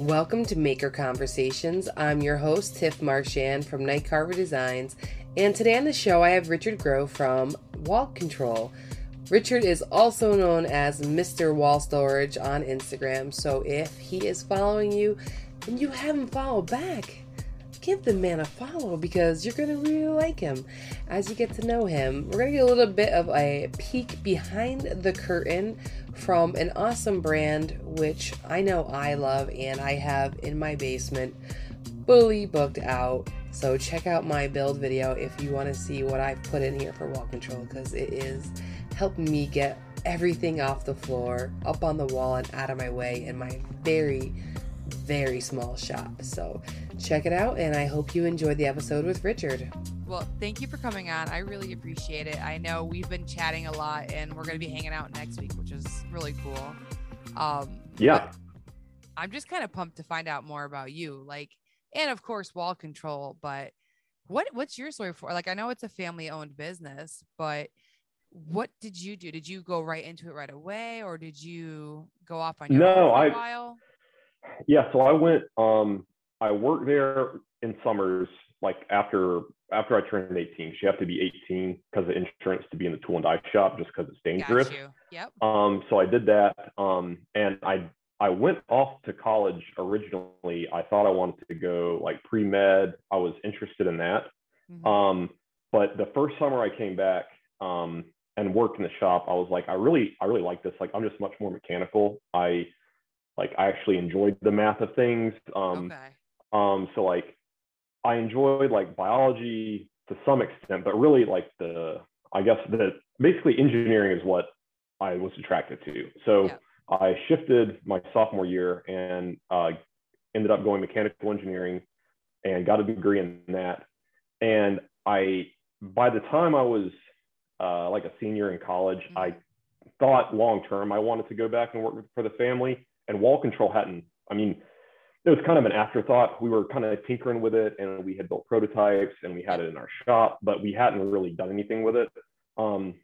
Welcome to Maker Conversations. I'm your host, Tiff Marchand from Night Carver Designs, and today on the show I have Richard Grove from Wall Control. Richard is also known as Mr. Wall Storage on Instagram, so if he is following you and you haven't followed back, give the man a follow because you're going to really like him as you get to know him. We're going to get a little bit of a peek behind the curtain from an awesome brand which I know I love and I have in my basement fully booked out. So check out my build video if you want to see what I've put in here for wall control because it is helping me get everything off the floor, up on the wall, and out of my way in my very, very small shop. So check it out, and I hope you enjoyed the episode with Richard. Well, thank you for coming on. I really appreciate it. I know we've been chatting a lot, and we're going to be hanging out next week, which is really cool. Um, yeah. I'm just kind of pumped to find out more about you, like, and of course, wall control. But what what's your story for? Like, I know it's a family owned business, but what did you do? Did you go right into it right away, or did you go off on your no, own for I, a while? Yeah, so I went. Um, I worked there in summers, like after after I turned 18. You have to be 18 because of insurance to be in the tool and die shop, just because it's dangerous. Got you. Yep. Um, so I did that, um, and I I went off to college originally. I thought I wanted to go like pre med. I was interested in that. Mhm. Um, but the first summer I came back um, and worked in the shop, I was like, I really, I really like this. Like, I'm just much more mechanical. I like, I actually enjoyed the math of things. Um, okay. Um, so like, I enjoyed like biology to some extent, but really like the, I guess the basically engineering is what I was attracted to. So Yeah. I shifted my sophomore year and uh, ended up going mechanical engineering and got a degree in that. And I, by the time I was uh, like a senior in college, I thought long term I wanted to go back and work for the family. And wall control hadn't. I mean, it was kind of an afterthought. We were kind of tinkering with it, and we had built prototypes, and we had it in our shop, but we hadn't really done anything with it. Um,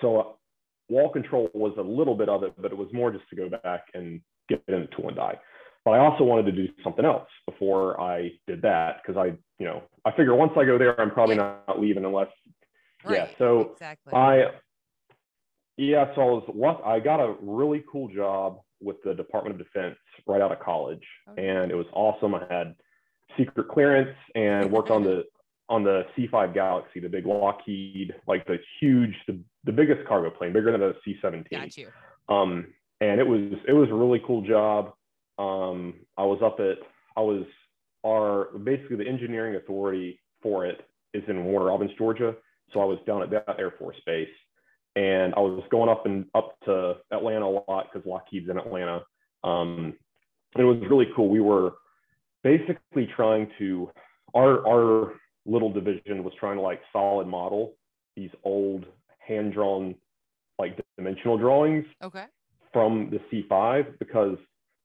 so uh, wall control was a little bit of it, but it was more just to go back and get in into tool and die. But I also wanted to do something else before I did that because I, you know, I figure once I go there, I'm probably not leaving unless yeah, so exactly. I, yeah, so I was luck- I got a really cool job with the Department of Defense right out of college, Okay. and it was awesome. I had secret clearance and worked on the on the C5 Galaxy, the big Lockheed, like the huge, the, the biggest cargo plane, bigger than a C-17 Got you. um, and it was it was a really cool job. Um, I was up at I was our basically the engineering authority for it is in Warner Robins, Georgia. So I was down at that Air Force Base, and I was going up and up to Atlanta a lot because Lockheed's in Atlanta. Um, it was really cool. We were basically trying to our our little division was trying to like solid model these old hand drawn like dimensional drawings Okay. from the C5 because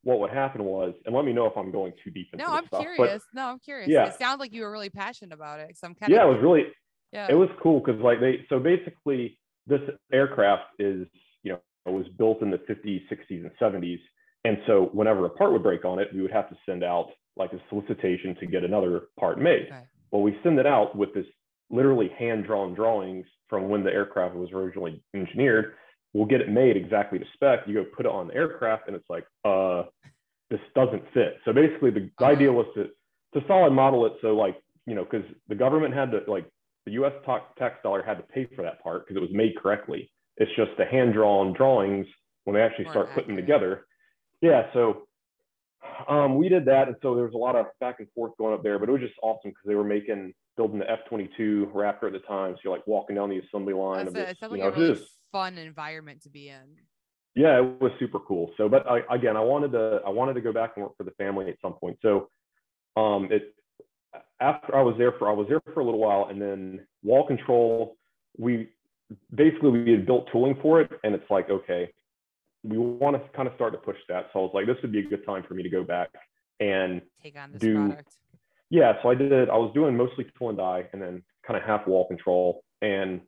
what would happen was, and let me know if I'm going too deep into No, I'm stuff, curious. no, I'm curious. Yeah. It sounds like you were really passionate about it. So I'm kind But yeah, it was really, yeah. it was cool because like they, so basically this aircraft is, you know, it was built in the 50s, 60s, and 70s. And so whenever a part would break on it, we would have to send out like a solicitation to get another part made. Okay. Well, we send it out with this literally hand drawn drawings from when the aircraft was originally engineered. We'll get it made exactly to spec. You go put it on the aircraft, and it's like, uh, this doesn't fit. So basically, the, the Uh-huh. idea was to to solid model it so like you know because the government had to like the U.S. tax dollar had to pay for that part because it was made correctly. It's just the hand drawn drawings when they actually Weren't start putting them together. Yeah, so um, we did that, and so there was a lot of back and forth going up there, but it was just awesome because they were making building the F-22 Raptor at the time, so you're like walking down the assembly line That's of a, this, it sounds like know, a really fun environment to be in. yeah, it was super cool. So, but I, again, I wanted to I wanted to go back and work for the family at some point. So, um, it after I was there for I was there for a little while, and then wall control, we basically we had built tooling for it, and it's like okay, we want to kind of start to push that. So I was like, this would be a good time for me to go back and Take on this Do- product. yeah, so I did. I was doing mostly tool and die, and then kind of half wall control, and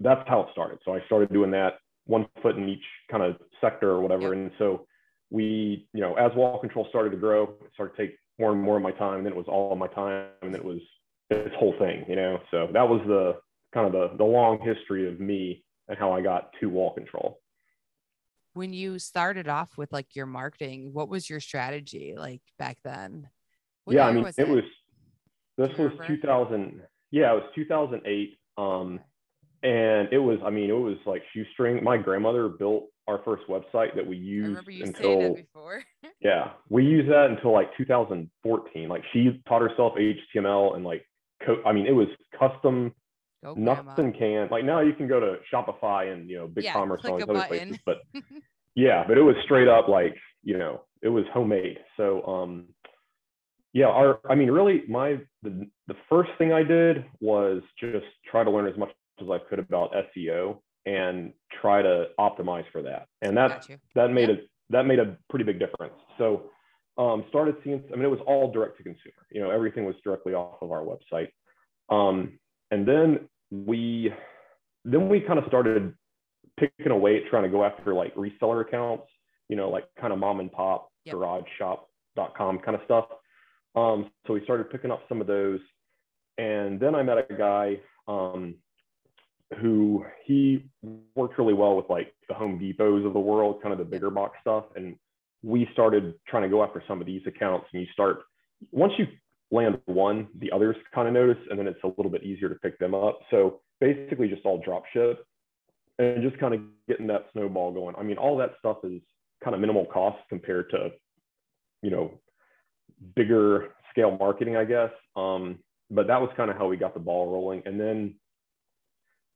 that's how it started. So I started doing that, one foot in each kind of sector or whatever. Yep. And so we, you know, as wall control started to grow, it started to take more and more of my time. And then it was all of my time. And then it was this whole thing, you know. So that was the kind of the the long history of me and how I got to wall control. When you started off with like your marketing, what was your strategy like back then? What yeah, I mean, was it, it was this was 2000. Yeah, it was 2008. Um, and it was, I mean, it was like shoestring. My grandmother built our first website that we used until yeah, we used that until like 2014. Like she taught herself HTML and like, co- I mean, it was custom. Go nothing can like now you can go to Shopify and you know big yeah, commerce and all these other places, but yeah, but it was straight up like you know it was homemade. So um, yeah, our I mean really my the the first thing I did was just try to learn as much as I could about SEO and try to optimize for that. And that that made yeah. a that made a pretty big difference. So um, started seeing. I mean, it was all direct to consumer. You know, everything was directly off of our website. Um, and then we then we kind of started picking away at trying to go after like reseller accounts. You know, like kind of mom and pop yep. garage shop.com kind of stuff. Um, so we started picking up some of those. And then I met a guy um, who he worked really well with like the Home Depots of the world, kind of the bigger box stuff. And we started trying to go after some of these accounts. And you start, once you land one, the others kind of notice, and then it's a little bit easier to pick them up. So basically, just all drop ship and just kind of getting that snowball going. I mean, all that stuff is kind of minimal cost compared to, you know, bigger scale marketing, I guess. Um, but that was kind of how we got the ball rolling. And then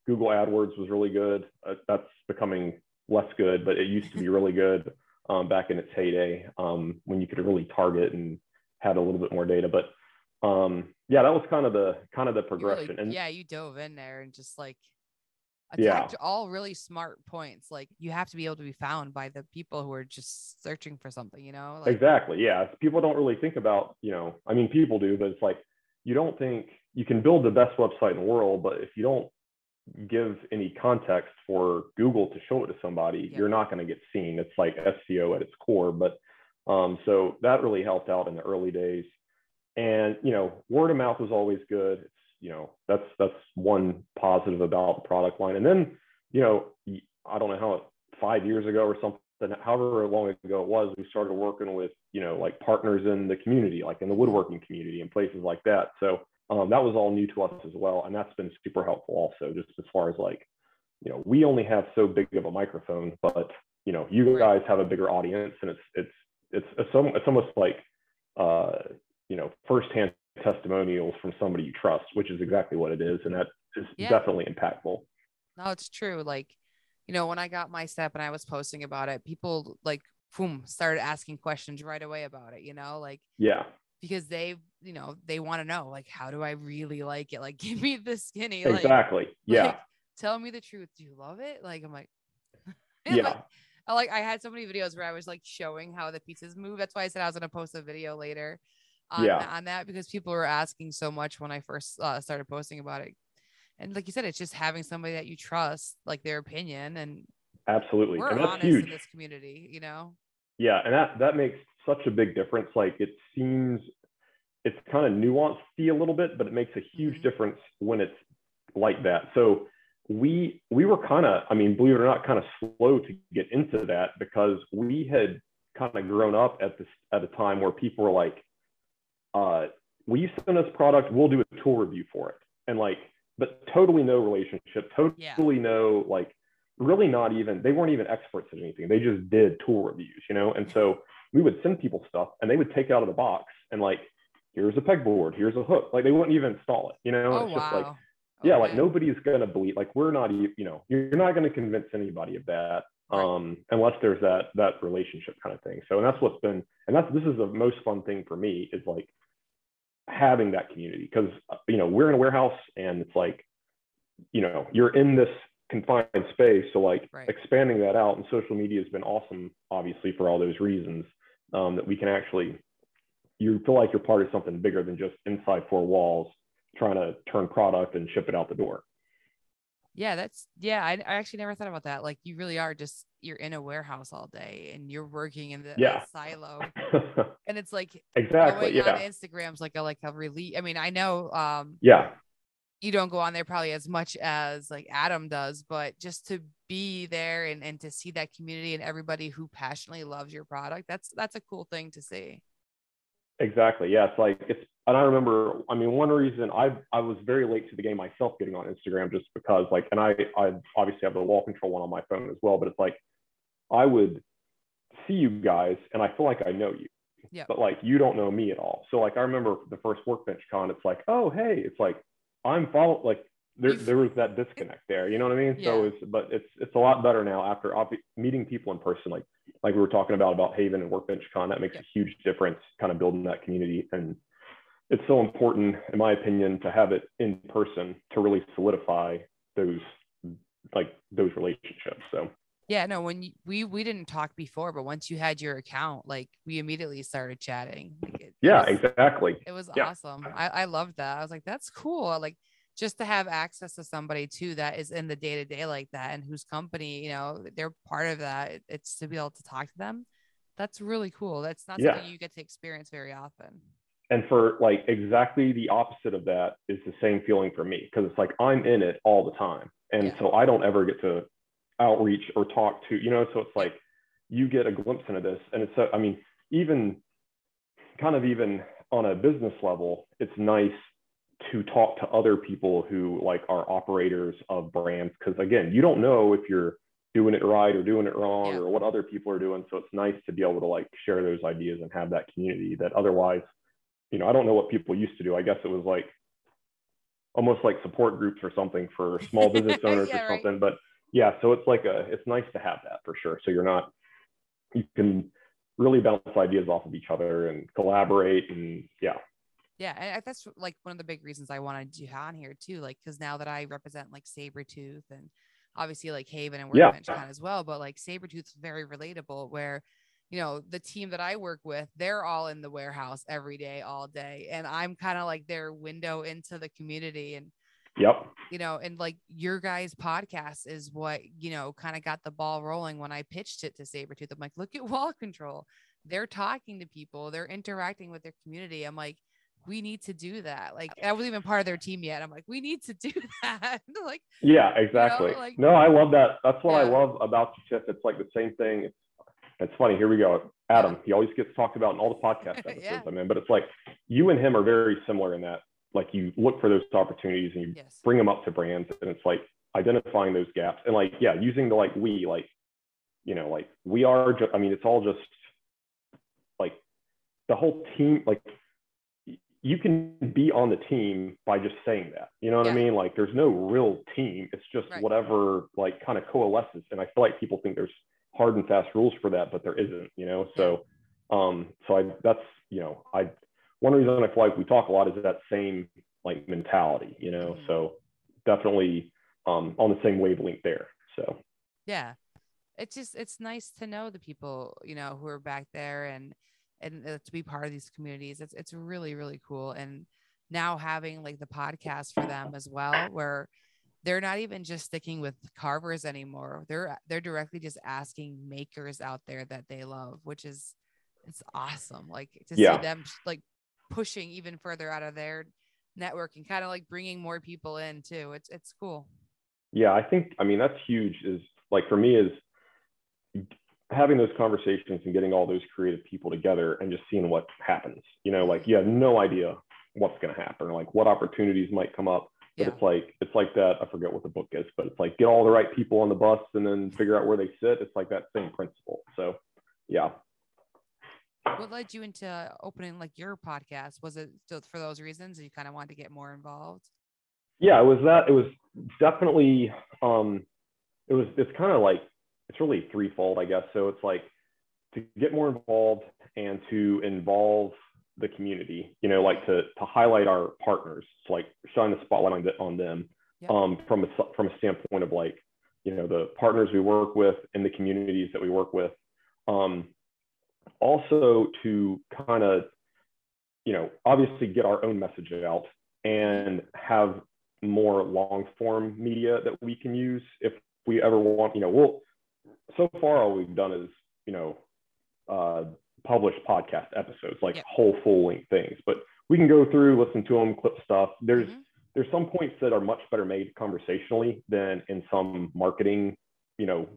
Google AdWords was really good. Uh, that's becoming less good, but it used to be really good um, back in its heyday um, when you could really target and had a little bit more data. But um, yeah, that was kind of the kind of the progression. Really, and yeah, you dove in there and just like attacked yeah. all really smart points. Like you have to be able to be found by the people who are just searching for something, you know? Like, exactly. Yeah. People don't really think about, you know, I mean, people do, but it's like you don't think you can build the best website in the world, but if you don't give any context for Google to show it to somebody, yeah. you're not going to get seen. It's like SEO at its core. But um, so that really helped out in the early days. And you know, word of mouth was always good. It's you know, that's that's one positive about the product line. And then you know, I don't know how five years ago or something, however long ago it was, we started working with you know like partners in the community, like in the woodworking community and places like that. So um, that was all new to us as well, and that's been super helpful also, just as far as like, you know, we only have so big of a microphone, but you know, you guys have a bigger audience, and it's it's it's it's, it's almost like, uh, you know, firsthand testimonials from somebody you trust, which is exactly what it is, and that is yeah. definitely impactful. No, it's true. Like, you know, when I got my step and I was posting about it, people like boom started asking questions right away about it. You know, like yeah, because they you know they want to know like how do i really like it? Like give me the skinny like, exactly. Yeah. like, tell me the truth. Do you love it? Like i'm like yeah. like, I, like i had so many videos where i was like showing how the pieces move. That's why i said i was going to post a video later on, yeah. on that because people were asking so much when i first uh, started posting about it. And like you said it's just having somebody that you trust like their opinion and absolutely. we're and that's honest huge. in this community you know? Yeah. And that that makes such a big difference. Like it seems it's kind of nuanced a little bit, but it makes a huge mm-hmm. difference when it's like that. So we we were kind of, I mean, believe it or not, kind of slow to get into that because we had kind of grown up at this at a time where people were like, uh, "Will you send us product? We'll do a tool review for it," and like, but totally no relationship, totally yeah. no like, really not even. They weren't even experts at anything. They just did tool reviews, you know, and so we would send people stuff and they would take it out of the box and like, here's a pegboard, here's a hook. Like they wouldn't even install it, you know? Oh, it's wow. just like, yeah, like nobody's gonna believe, like we're not, you know, you're not gonna convince anybody of that um, unless there's that that relationship kind of thing. So, and that's what's been, and that's this is the most fun thing for me is like having that community because you know we're in a warehouse and it's like, you know, you're in this confined space, so like right. expanding that out and social media has been awesome, obviously for all those reasons um, that we can actually you feel like you're part of something bigger than just inside four walls trying to turn product and ship it out the door yeah that's yeah I, I actually never thought about that like you really are just you're in a warehouse all day and you're working in the Yeah. silo and it's like exactly. Yeah. Instagram's like a like a relief. I mean, I know um Yeah. You don't go on there probably as much as like Adam does, but just to be there and, and to see that community and everybody who passionately loves your product, that's that's a cool thing to see. Exactly. Yeah. It's like it's and I remember, I mean, one reason I I was very late to the game myself getting on Instagram just because like and I I obviously have the wall control one on my phone as well, but it's like I would see you guys and I feel like I know you. Yeah. But like you don't know me at all. So like I remember the first workbench con, it's like, oh hey, it's like I'm follow like there, there was that disconnect there. You know what I mean? So Yeah. it's but it's it's a lot better now after obvi- meeting people in person, like like we were talking about about Haven and Workbench Con. That makes Yeah. a huge difference, kind of building that community. And it's so important, in my opinion, to have it in person to really solidify those like those relationships. So Yeah, no, when you, we we didn't talk before, but once you had your account, like we immediately started chatting. Like, it, it yeah, was- exactly. It was Yeah. awesome. I, I loved that. I was like, that's cool. Like just to have access to somebody too that is in the day to day like that and whose company, you know, they're part of that. It's to be able to talk to them. That's really cool. That's not Yeah. something you get to experience very often. And for like exactly the opposite of that is the same feeling for me because it's like I'm in it all the time. And Yeah. so I don't ever get to outreach or talk to, you know, so it's like you get a glimpse into this. And it's, so, I mean, even kind of even on a business level, it's nice to talk to other people who like are operators of brands. Cause again, you don't know if you're doing it right or doing it wrong Yeah. or what other people are doing. So it's nice to be able to like share those ideas and have that community that otherwise you know, I don't know what people used to do. I guess it was like almost like support groups or something for small business owners Yeah, or right. something. But yeah, so it's like a, it's nice to have that for sure. So you're not, you can really bounce ideas off of each other and collaborate and yeah, Yeah, and that's like one of the big reasons I wanted you on here too. Like, because now that I represent like Saburrtooth and obviously like Haven and Yeah. Workbench Con as well, but like Saburrtooth is very relatable where, you know, the team that I work with, they're all in the warehouse every day, all day. And I'm kind of like their window into the community. And, yep, you know, and like your guys' podcast is what, you know, kind of got the ball rolling when I pitched it to Saburrtooth. I'm like, look at wall control. They're talking to people, they're interacting with their community. I'm like, we need to do that. Like, I wasn't even part of their team yet. I'm like, we need to do that. like, yeah, exactly. like- no, I love that. That's what I love about you, Tiff. It's like the same thing. It's, it's funny. Here we go. Adam, he always gets talked about in all the podcast episodes Yeah. I'm in, but it's like you and him are very similar in that, like you look for those opportunities and you yes. bring them up to brands and it's like identifying those gaps. And like yeah using the like we like you know like we are just i mean it's all just like the whole team like you can be on the team by just saying that you know what i mean? Like there's no real team. It's just Right. whatever like kind of coalesces. And i feel like people think there's hard and fast rules for that but there isn't you know? So um so i that's you know i one reason i feel like we talk a lot is that same like mentality you know? Mhm. so definitely um on the same wavelength there so. Yeah. It's just it's nice to know the people you know who are back there and and uh, to be part of these communities. It's it's really really cool. And now having like the podcast for them as well where they're not even just sticking with carvers anymore. They're they're directly just asking makers out there that they love which is it's awesome. Like to Yeah. see them like pushing even further out of their network and kind of like bringing more people in too. It's it's cool. Yeah i think i mean that's huge is like for me is having those conversations and getting all those creative people together and just seeing what happens you know like you have no idea what's going to happen or like what opportunities might come up but Yeah. it's like it's like that i forget what the book is but it's like get all the right people on the bus and then figure out where they sit. It's like that same principle. So yeah what led you into opening like your podcast? Was it still for those reasons you kind of wanted to get more involved? Yeah it was that it was definitely um it was it's kind of like it's really threefold i guess. So it's like to get more involved and to involve the community you know like to to highlight our partners to like shine the spotlight on, the, on them Yep. um from a from a standpoint of like you know the partners we work with and the communities that we work with um also to kind of you know obviously get our own message out and have more long form media that we can use if we ever want you know we'll so far all we've done is you know uh, publish podcast episodes, like Yeah. whole full length things. But we can go through, listen to them, clip stuff. There's Mhm. there's some points that are much better made conversationally than in some marketing, you know,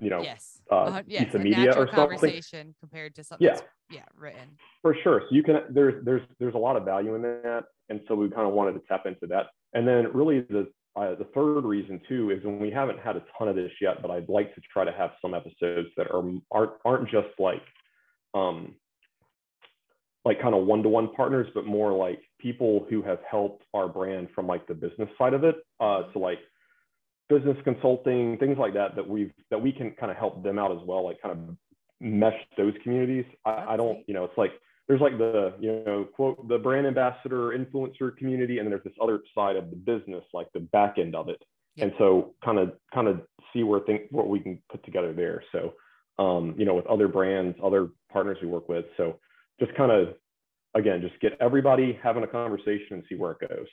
you know, yes. uh, Uh, yeah, piece of media or something. conversation compared to something Yeah. yeah, written. for sure. So you can there's there's there's a lot of value in that, and so we kind of wanted to tap into that. And then really the uh, the third reason too is when we haven't had a ton of this yet, but I'd like to try to have some episodes that are aren't aren't just like um like kind of one-to-one partners, but more like people who have helped our brand from like the business side of it. Uh, so like business consulting, things like that, that we've that we can kind of help them out as well, like kind of mesh those communities. I, I don't, you know, it's like there's like the you know quote the brand ambassador influencer community, and then there's this other side of the business, like the back end of it. Yeah. And so kind of kind of see where think what we can put together there. So um, you know, with other brands, other partners we work with. So just kind of again, just get everybody having a conversation and see where it goes.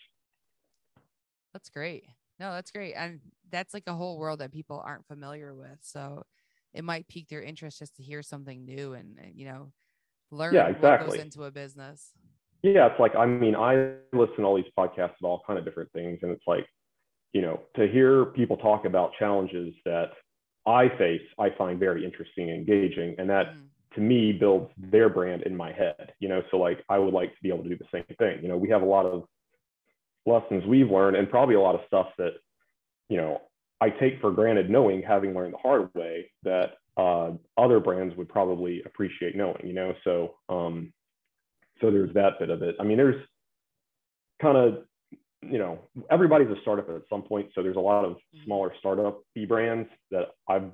That's great. No, that's great. And that's like a whole world that people aren't familiar with. So it might pique their interest just to hear something new and, and, you know, learn yeah, exactly. goes into a business. Yeah, it's like I mean, I listen to all these podcasts about all kind of different things, and it's like, you know, to hear people talk about challenges that I face, I find very interesting and engaging, and that Mhm. to me builds their brand in my head. You know, so like I would like to be able to do the same thing. You know, we have a lot of lessons we've learned, and probably a lot of stuff that, you know, I take for granted, knowing having learned the hard way that uh, other brands would probably appreciate knowing. You know, so um, so there's that bit of it. I mean, there's kind of, you know, everybody's a startup at some point. So there's a lot of Mhm. smaller startup B brands that I've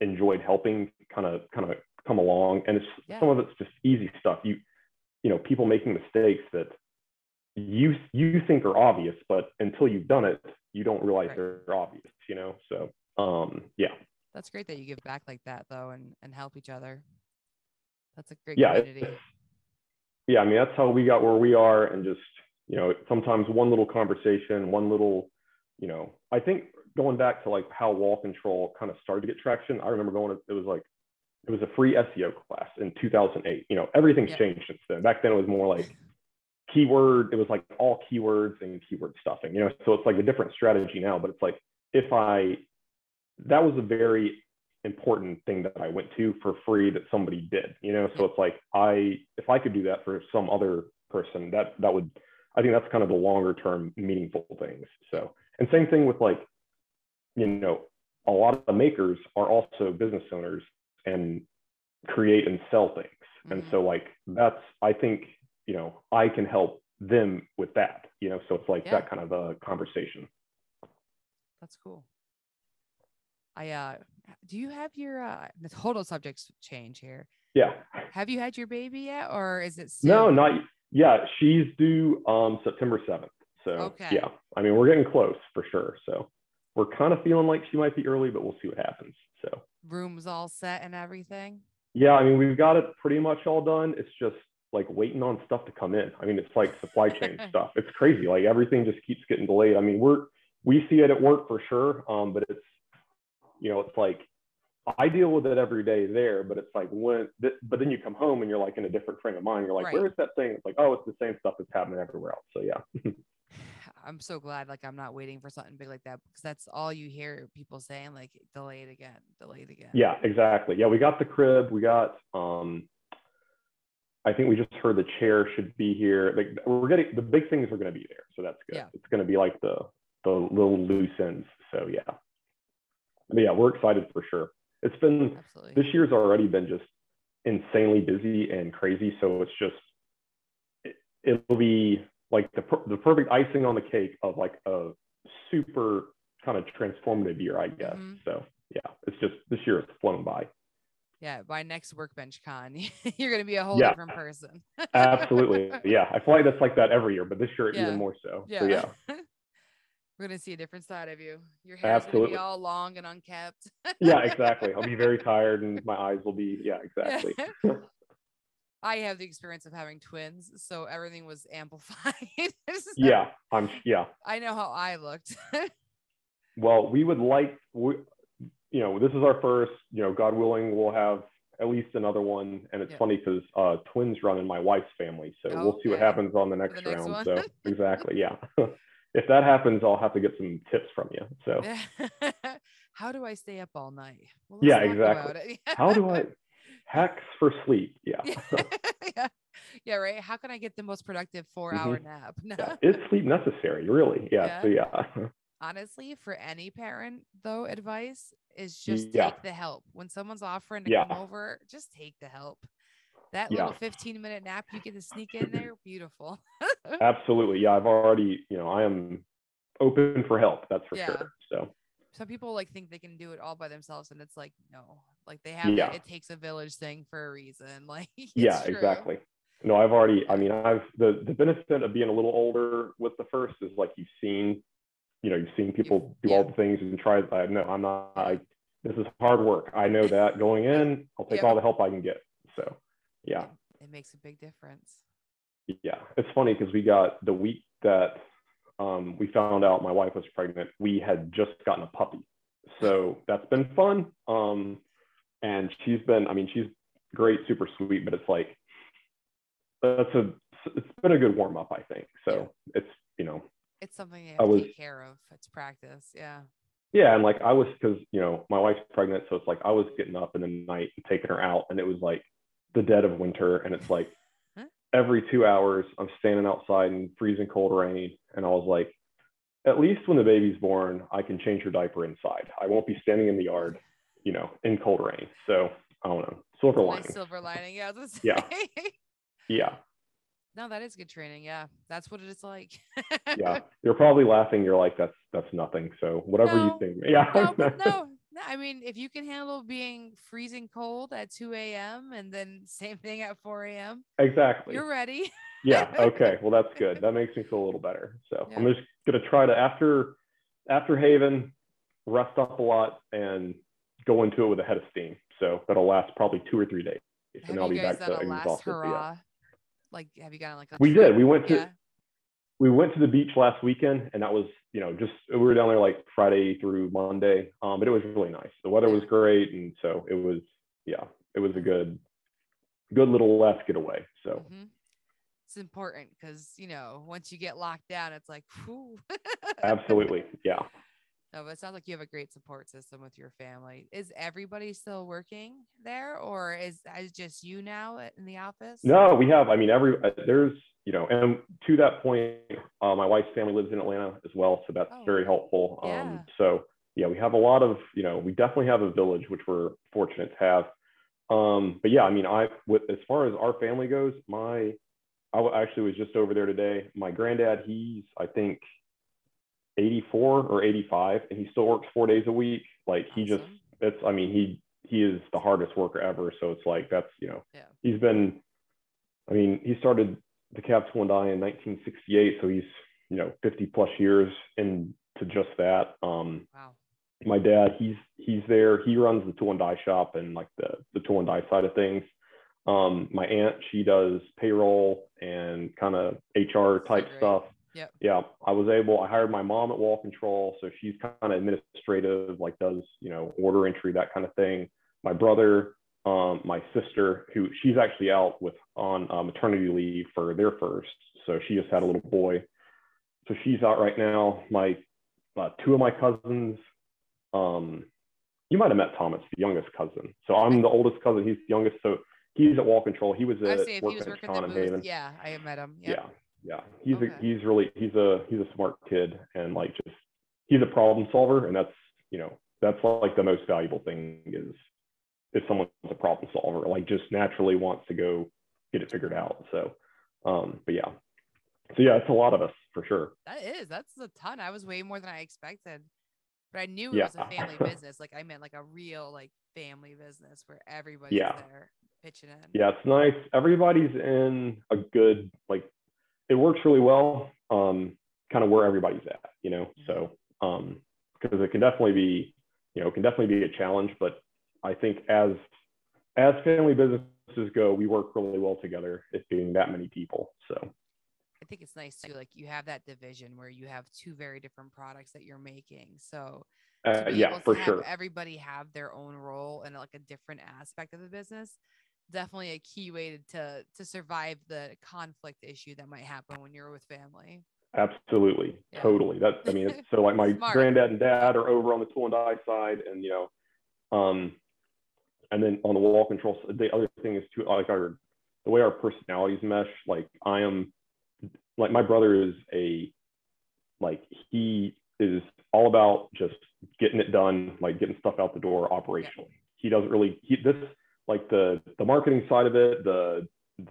enjoyed helping kind of kind of come along. And it's Yeah. some of it's just easy stuff. You, you know, people making mistakes that you you think are obvious, but until you've done it, you don't realize Right. they're obvious, you know? So um yeah. That's great that you give back like that though and, and help each other. That's a great yeah, community. yeah, I mean, that's how we got where we are. And just, you know, sometimes one little conversation, one little, you know, I think going back to like how wall control kind of started to get traction, I remember going, to, it was like, it was a free SEO class in 2008. You know, everything's Yeah. changed since then. Back then it was more like keyword, it was like all keywords and keyword stuffing, you know, so it's like a different strategy now, but it's like, if I, that was a very important thing that I went to for free that somebody did, you know? So it's like I if I could do that for some other person, that that would I think that's kind of the longer term meaningful things. So and same thing with like, you know, a lot of the makers are also business owners and create and sell things. And Mhm. so like that's I think, you know, I can help them with that, you know, so it's like Yeah. that kind of a conversation. That's cool. I uh do you have your uh the total subjects change here. Yeah. Have you had your baby yet or is it No, soon? not yeah. She's due um September seventh. So Okay. yeah, I mean we're getting close for sure. So we're kind of feeling like she might be early, but we'll see what happens. So rooms all set and everything. yeah, I mean we've got it pretty much all done. It's just like waiting on stuff to come in. I mean it's like supply chain stuff. It's crazy. Like everything just keeps getting delayed. I mean we're we see it at work for sure. Um, but it's you know it's like I deal with it every day there, but it's like when, th- but then you come home and you're like in a different frame of mind. You're like, Right. where's that thing? It's like, oh, it's the same stuff that's happening everywhere else. So yeah. I'm so glad like I'm not waiting for something big like that because that's all you hear people saying like delayed again, delayed again. Yeah, exactly. Yeah, we got the crib. We got. um I think we just heard the chair should be here. Like we're getting the big things are going to be there, so that's good. Yeah. It's going to be like the the little loose ends. So yeah. But yeah, we're excited for sure. It's been Absolutely. this year's already been just insanely busy and crazy. So it's just it, it'll be like the the perfect icing on the cake of like a super kind of transformative year, I guess. Mhm. So yeah, it's just this year has flown by. Yeah, by next workbench con, you're gonna be a whole Yeah. different person. Absolutely. yeah. I feel like that's like that every year, but this year Yeah. even more so. Yeah. So yeah. We're gonna see a different side of you. Your hair's gonna be all long and unkept. Yeah, exactly. I'll be very tired and my eyes will be yeah, exactly. I have the experience of having twins, so everything was amplified. So yeah, I'm yeah. I know how I looked. Well, we would like we, you know, this is our first, you know, God willing, we'll have at least another one. And it's Yeah. funny because uh, twins run in my wife's family. So we'll see what happens on the next the next round. So exactly. Yeah. if that happens, I'll have to get some tips from you. So How do I stay up all night? Well, Yeah, exactly. how do I hacks for sleep? Yeah. yeah. yeah. Yeah, right. How can I get the most productive four Mhm. hour nap? yeah. Is sleep necessary? Really? Yeah. So yeah. Honestly, for any parent, though, advice is just Yeah. take the help. When someone's offering to Yeah. come over, just take the help. That Yeah. little 15 minute nap you get to sneak in there, beautiful. Absolutely. Yeah. I've already, you know, I am open for help. That's for sure. So Some people like think they can do it all by themselves, and it's like, no, like they have Yeah. it takes a village thing for a reason. Like, yeah, true. exactly. No, I've already, I mean, I've, the, the benefit of being a little older with the first is like you've seen, you know, you've seen people do all the things and try, I know I'm not, I, this is hard work. I know that going in, I'll take Yeah. all the help I can get. So yeah, It makes a big difference. yeah. It's funny because we got the week that um, we found out my wife was pregnant, we had just gotten a puppy. So that's been fun. Um, and she's been, I mean, she's great, super sweet, but it's like, that's a, it's been a good warm up, I think. So it's, you know, It's something you I have to was- take care of. It's practice. Yeah. yeah. And like I was, cause you know, my wife's pregnant. So it's like I was getting up in the night and taking her out and it was like the dead of winter. And it's like Huh? every two hours I'm standing outside in freezing cold rain. And I was like, at least when the baby's born, I can change her diaper inside. I won't be standing in the yard, you know, in cold rain. So I don't know. Silver Nice lining. silver lining. Yeah. I Yeah. Yeah. No, that is good training. Yeah. That's what it is like. Yeah. You're probably laughing. You're like, that's, that's nothing. So whatever No. you think. Yeah. no, no, no. I mean, if you can handle being freezing cold at 2 a.m. and then same thing at 4 a.m., exactly. you're ready. yeah okay well that's good that makes me feel a little better so i'm just going to try to after after haven rest up a lot and go into it with a head of steam so that'll last probably two or three days and i'll be back to last exhausted but yeah. Like, have you gotten like a we did. We went to Yeah. we went to the beach last weekend and that was you know just we were down there like friday through monday. Um, but it was really nice. The weather was great and so it was yeah it was a good good little last getaway so. Mm-hmm. It's important because you know once you get locked down, it's like, absolutely. Yeah No, but it sounds like you have a great support system with your family. Is everybody still working there, or is is just you now in the office? No, we have. I mean, every uh, there's you know, and to that point, uh, my wife's family lives in Atlanta as well, so that's Oh, very helpful. yeah. Um, so yeah, we have a lot of you know, we definitely have a village, which we're fortunate to have. Um, but yeah, I mean, I with as far as our family goes, my I actually was just over there today. My granddad, he's I think 84 or 85, and he still works four days a week. Like he just Awesome. it's I mean he he is the hardest worker ever. So it's like that's you know Yeah. he's been I mean he started the Tool and Die in 1968, so he's you know 50 plus years into just that. Um, Wow. my dad he's he's there he runs the tool and die shop and like the the tool and die side of things. Um, my aunt she does payroll and kind of HR type stuff. Yep. Yeah, I was able. I hired my mom at Wall Control, so she's kind of administrative, like does you know order entry that kind of thing. My brother, um, my sister, who she's actually out with on uh, maternity leave for their first, so she just had a little boy, so she's out right now. My uh, two of my cousins, um, you might have met Thomas, the youngest cousin. So I'm the oldest cousin. He's the youngest, so he's at Wall Control. He was I at see he was at working the booth. Haven. Yeah, I have met him. Yep. Yeah, yeah. He's Okay. a, he's really he's a he's a smart kid and like just he's a problem solver and that's you know that's like the most valuable thing is if someone's a problem solver like just naturally wants to go get it figured out. So um but yeah. So yeah, it's a lot of us for sure. That is. That's a ton. I was way more than I expected. But I knew it Yeah. was a family business. Like I meant like a real like family business where everybody's Yeah. there pitching in. Yeah, it's nice. Everybody's in a good like it works really well. Um, kind of where everybody's at, you know. So um, because it can definitely be, you know, it can definitely be a challenge. But I think as as family businesses go, we work really well together. It being that many people. So I think it's nice too. Like you have that division where you have two very different products that you're making. So Uh, to be yeah, able for have sure. everybody have their own role and like a different aspect of the business definitely a key way to to, survive the conflict issue that might happen when you're with family Absolutely, Yeah. totally. That's I mean, so like my granddad and dad are over on the tool and die side, and you know, um, and then on the wall control. The other thing is too like our the way our personalities mesh. Like I am, like my brother is a, like he is all about just getting it done, like getting stuff out the door operationally. He doesn't really he this like the the marketing side of it, the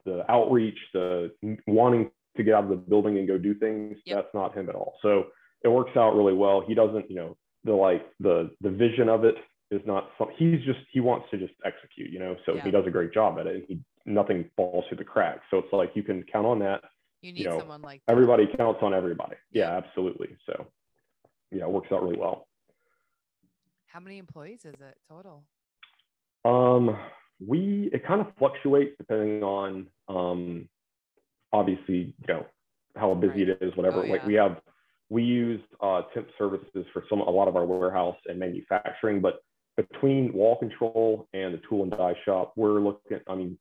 the outreach, the wanting to get out of the building and go do things. Yep. That's not him at all. So it works out really well. He doesn't, you know, the like the the vision of it is not some, he's just he wants to just execute, you know. So Yeah. he does a great job at it he nothing falls through the cracks. So it's like you can count on that. you need know, someone like that. Everybody counts on everybody. Yeah. Yeah, absolutely. So yeah, it works out really well. how many employees is it total Um, we it kind of fluctuates depending on um, obviously you know how busy Right. it is, whatever. Oh, like we have we use uh, temp services for some a lot of our warehouse and manufacturing, but between wall control and the tool and die shop, we're looking. I mean,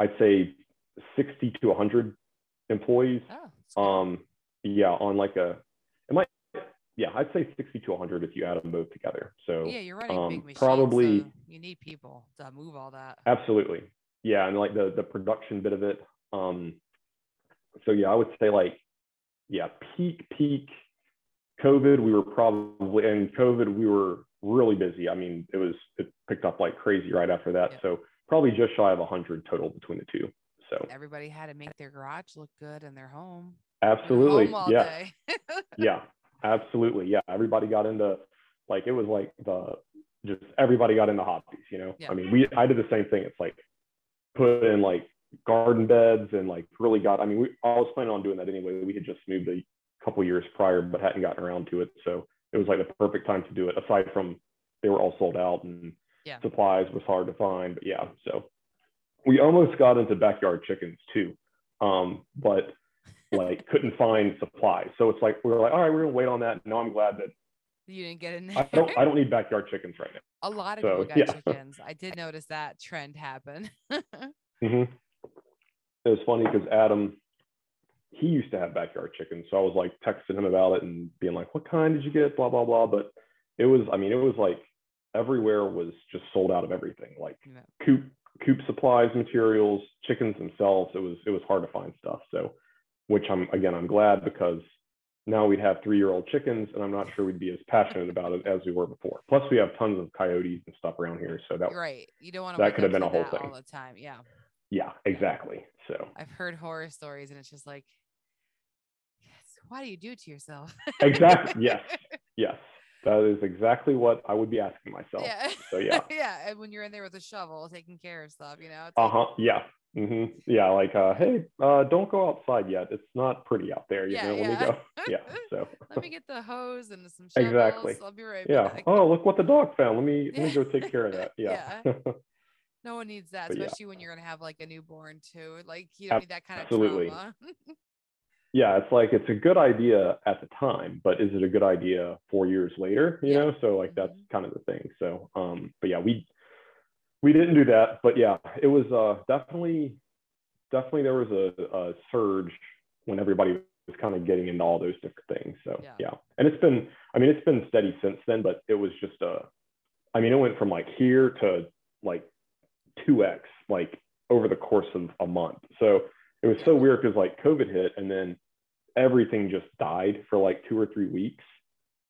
I'd say sixty to hundred employees. oh. Um, yeah, on like a it might yeah, I'd say sixty to hundred if you add them both together. So yeah you're running um, big machines probably- so you need people to move all that Absolutely. Yeah. And like the, the production bit of it. Um, so yeah, I would say like, yeah, peak, peak COVID, we were probably, and COVID, we were really busy. I mean, it was, it picked up like crazy right after that. Yeah. So probably just shy of a hundred total between the two. So everybody had to make their garage look good in their home absolutely. home Yeah. yeah, absolutely. Yeah. Everybody got into like, it was like the, just everybody got into hobbies, you know? Yeah. I mean, we, I did the same thing. It's like put in like garden beds and like really got, I mean, we, I was planning on doing that anyway. We had just moved a couple years prior, but hadn't gotten around to it. So it was like the perfect time to do it aside from they were all sold out and Yeah. supplies was hard to find, but yeah. So we almost got into backyard chickens too. Um, but like couldn't find supplies. So it's like we are like, all right, we're gonna wait on that. No, I'm glad that you didn't get in there I don't I don't need backyard chickens right now. a lot of so, people got yeah. chickens i did notice that trend happen hmm It was funny because Adam, he used to have backyard chickens, so I was like texting him about it and being like, "What kind did you get?" Blah blah blah. But it was, I mean, it was like everywhere was just sold out of everything, like Yeah. coop coop supplies, materials, chickens themselves. It was it was hard to find stuff. So, which I'm again I'm glad because now we'd have three year old chickens, and I'm not sure we'd be as passionate about it as we were before. Plus, we have tons of coyotes and stuff around here, so that right you don't want to that could have been a whole thing. all the time yeah yeah, exactly. So. i've heard horror stories and it's just like yes why do you do it to yourself Exactly. Yes. Yes. That is exactly what I would be asking myself. yeah So yeah. yeah and when you're in there with a shovel taking care of stuff you know it's Uh like, huh. Yeah. hmm Yeah. Like, uh, hey, uh, don't go outside yet. It's not pretty out there. You Yeah, know, let me yeah. go. Yeah. So. let me get the hose and some shovels Exactly. i'll be right Yeah. back Oh, look what the dog found. Let me let me go take care of that. Yeah. no one needs that But yeah. especially when you're gonna have like a newborn too like you don't need that kind of Absolutely. trauma yeah. It's like it's a good idea at the time, but is it a good idea four years later? You Yeah. know. So like that's Mhm. kind of the thing. So um, but yeah, we we didn't do that, but yeah, it was uh definitely definitely there was a, a surge when everybody was kind of getting into all those different things. So Yeah. yeah. and it's been I mean it's been steady since then, but it was just uh I mean it went from like here to like two x like over the course of a month. So it was so weird because like COVID hit and then everything just died for like two or three weeks.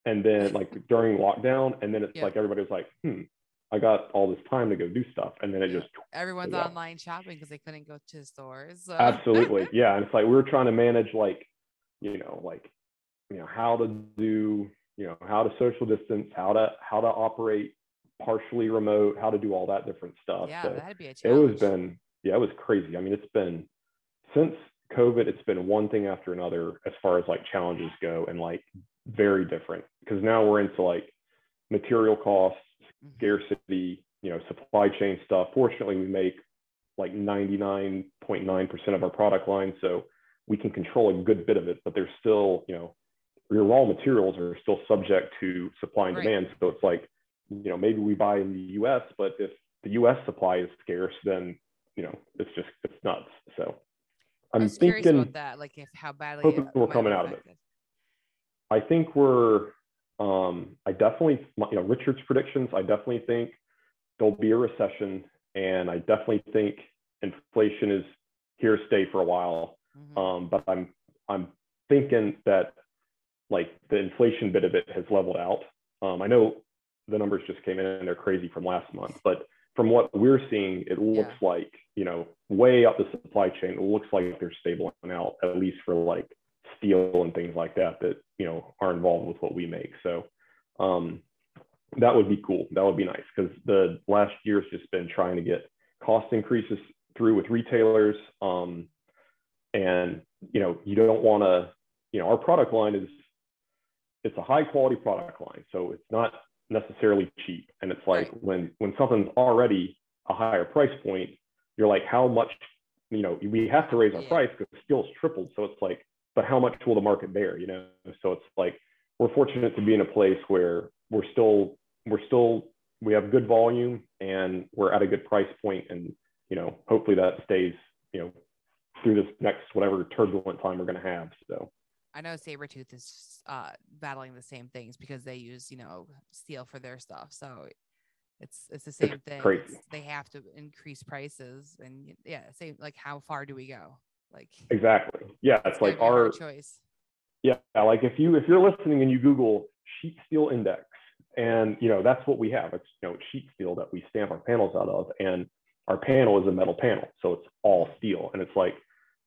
And then like during lockdown, and then it's Yeah. like everybody was like, hmm, I got all this time to go do stuff. And then it just everyone's online shopping because they couldn't go to stores so. absolutely yeah and it's like we were trying to manage like you know like you know how to do you know how to social distance how to how to operate partially remote how to do all that different stuff yeah so that'd be a challenge. it was been yeah it was crazy i mean it's been since covid it's been one thing after another as far as like challenges go and like very different because now we're into like material costs Mhm. scarcity, you know, supply chain stuff. Fortunately, we make like 99.9% of our product line, so we can control a good bit of it. But there's still, you know, your raw materials are still subject to supply and Right. demand. So it's like, you know, maybe we buy in the U.S., but if the U.S. supply is scarce, then you know, it's just it's nuts. So I'm thinking. about that, like if how badly hoping we're coming out of it. I think we're, um, I definitely, you know, Richard's predictions, I definitely think there'll be a recession. And I definitely think inflation is here to stay for a while. Mhm. Um, but I'm, I'm thinking that like the inflation bit of it has leveled out. Um, I know the numbers just came in and they're crazy from last month, but from what we're seeing, it looks like, you know, way up the supply chain, it looks like they're stabilizing out, at least for like steel and things like that, that, you know, are involved with what we make. So um, that would be cool. That would be nice because the last year's just been trying to get cost increases through with retailers. Um, and, you know, you don't want to, you know, our product line is, it's a high quality product line. So it's not necessarily cheap. And it's like Right. when, when something's already a higher price point, you're like, how much, you know, we have to raise our Yeah. price because steel's tripled. So it's like, but how much will the market bear, you know? So it's like, we're fortunate to be in a place where we're still, we're still, we have good volume and we're at a good price point and, you know, hopefully that stays, you know, through this next whatever turbulent time we're going to have. So I know Saburrtooth is uh, battling the same things because they use, you know, steel for their stuff. So it's it's the same thing. crazy. It's- they have to increase prices, and yeah, same like how far do we go? Like exactly. Yeah. It's like be a hard our, choice. Yeah, like if you if you're listening and you Google sheet steel index, and you know that's what we have. It's you know it's sheet steel that we stamp our panels out of, and our panel is a metal panel, so it's all steel. And it's like,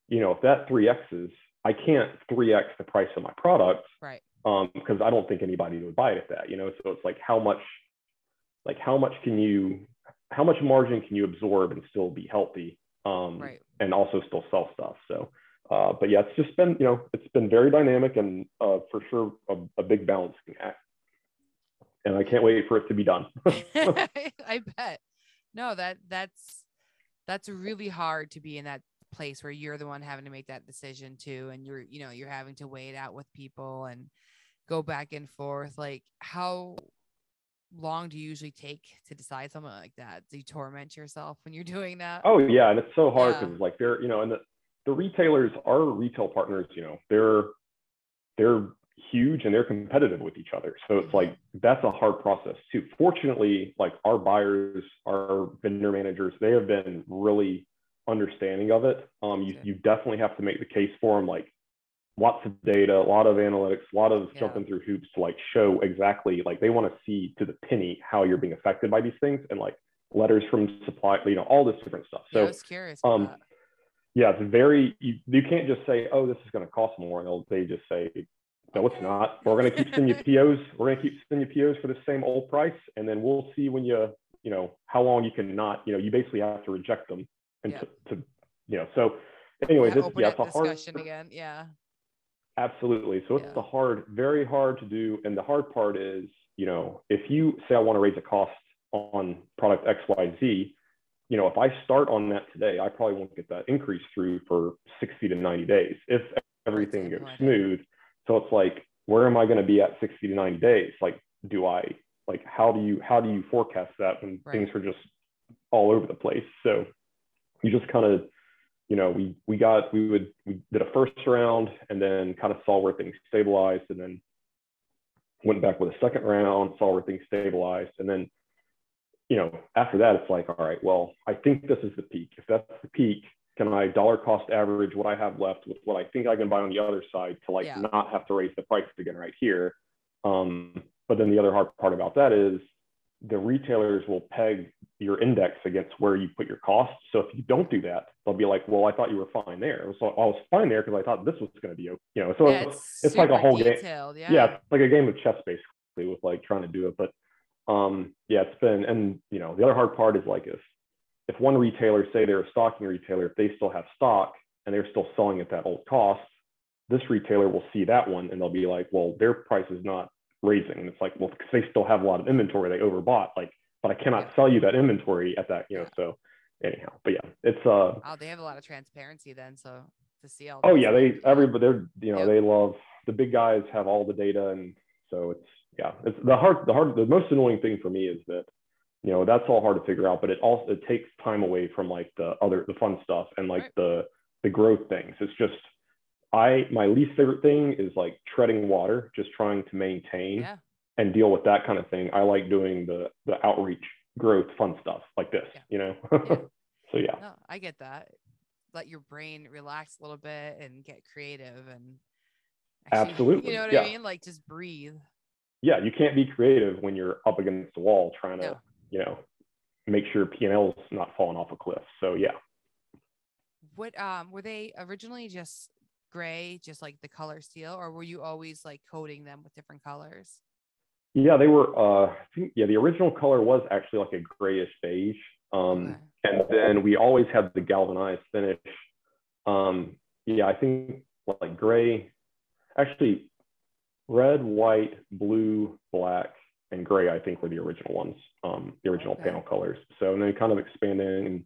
you know, if that three X's, I can't three X the price of my product Right. um, because I don't think anybody would buy it at that. You know, so it's like how much, like how much can you, how much margin can you absorb and still be healthy, um, Right. and also still sell stuff. So. Uh, but yeah, it's just been, you know, it's been very dynamic and uh, for sure a, a big balancing act. And I can't wait for it to be done. I bet. No, that that's that's really hard to be in that place where you're the one having to make that decision too, and you're you know you're having to weigh it out with people and go back and forth. Like how long do you usually take to decide something like that? Do you torment yourself when you're doing that? oh yeah, and it's so hard Yeah. because like they're, you know, and the, the retailers, our retail partners, you know, they're they're huge and they're competitive with each other. So it's mm-hmm. like that's a hard process too. Fortunately, like our buyers, our vendor managers, they have been really understanding of it. Um, you, Okay. you definitely have to make the case for them, like lots of data, a lot of analytics, a lot of Yeah. jumping through hoops to like show exactly like they want to see to the penny how you're being affected by these things and like letters from supply, you know, all this different stuff. Yeah, I was curious. Um, that. yeah, it's very you, you can't just say, oh, this is going to cost more, and they'll they just say, no, it's not. We're going to keep sending you POs. We're going to keep sending you POs for the same old price, and then we'll see when you you know how long you can not you know you basically have to reject them and Yeah. to, to you know so anyway Yeah, this yeah it's a hard discussion again. Yeah. Absolutely. So it's Yeah. the hard, very hard to do. And the hard part is, you know, if you say I want to raise a cost on product XYZ, you know, if I start on that today, I probably won't get that increase through for 60 to 90 days if everything goes smooth. So it's like, where am I going to be at 60 to 90 days? Like, do I like how do you how do you forecast that when Right. things are just all over the place? So you just kind of you know, we we got we would we did a first round and then kind of saw where things stabilized and then went back with a second round, saw where things stabilized, and then you know after that it's like all right, well I think this is the peak. If that's the peak, can I dollar cost average what I have left with what I think I can buy on the other side to like Yeah. not have to raise the price again right here. Um, but then the other hard part about that is the retailers will peg your index against where you put your costs. So if you don't do that, they'll be like, "Well, I thought you were fine there." So I was fine there because I thought this was going to be, okay. you know. So yeah, it's, it's like a whole game. Yeah. Yeah. it's like a game of chess basically with like trying to do it. But um, yeah, it's been, and you know, the other hard part is like if if one retailer, say they're a stocking retailer, if they still have stock and they're still selling at that old cost, this retailer will see that one and they'll be like, "Well, their price is not raising." And it's like, well, because they still have a lot of inventory they overbought, like, but I cannot Yeah. sell you that inventory at that, you know. So anyhow, but yeah, it's uh Oh, they have a lot of transparency then. So to see all. oh yeah, they stuff, everybody they're you know Yep. they love the big guys have all the data, and so it's yeah, it's the hard, the hard, the most annoying thing for me is that you know that's all hard to figure out, but it also it takes time away from like the other the fun stuff and like Right. the the growth things. It's just I my least favorite thing is like treading water, just trying to maintain Yeah. and deal with that kind of thing. I like doing the the outreach growth fun stuff like this, Yeah. you know. Yeah. so yeah. No, I get that. Let your brain relax a little bit and get creative and Absolutely, You know what. I mean? Like just breathe. Yeah, you can't be creative when you're up against the wall trying to, No. you know, make sure P and L's not falling off a cliff. So yeah. What um were they originally just gray, just like the color steel, or were you always like coating them with different colors? Yeah, they were uh yeah, the original color was actually like a grayish beige. Um Okay. and then we always had the galvanized finish. Um yeah, I think like gray actually red, white, blue, black, and gray, I think were the original ones, um, the original Okay. panel colors. So and then kind of expanding and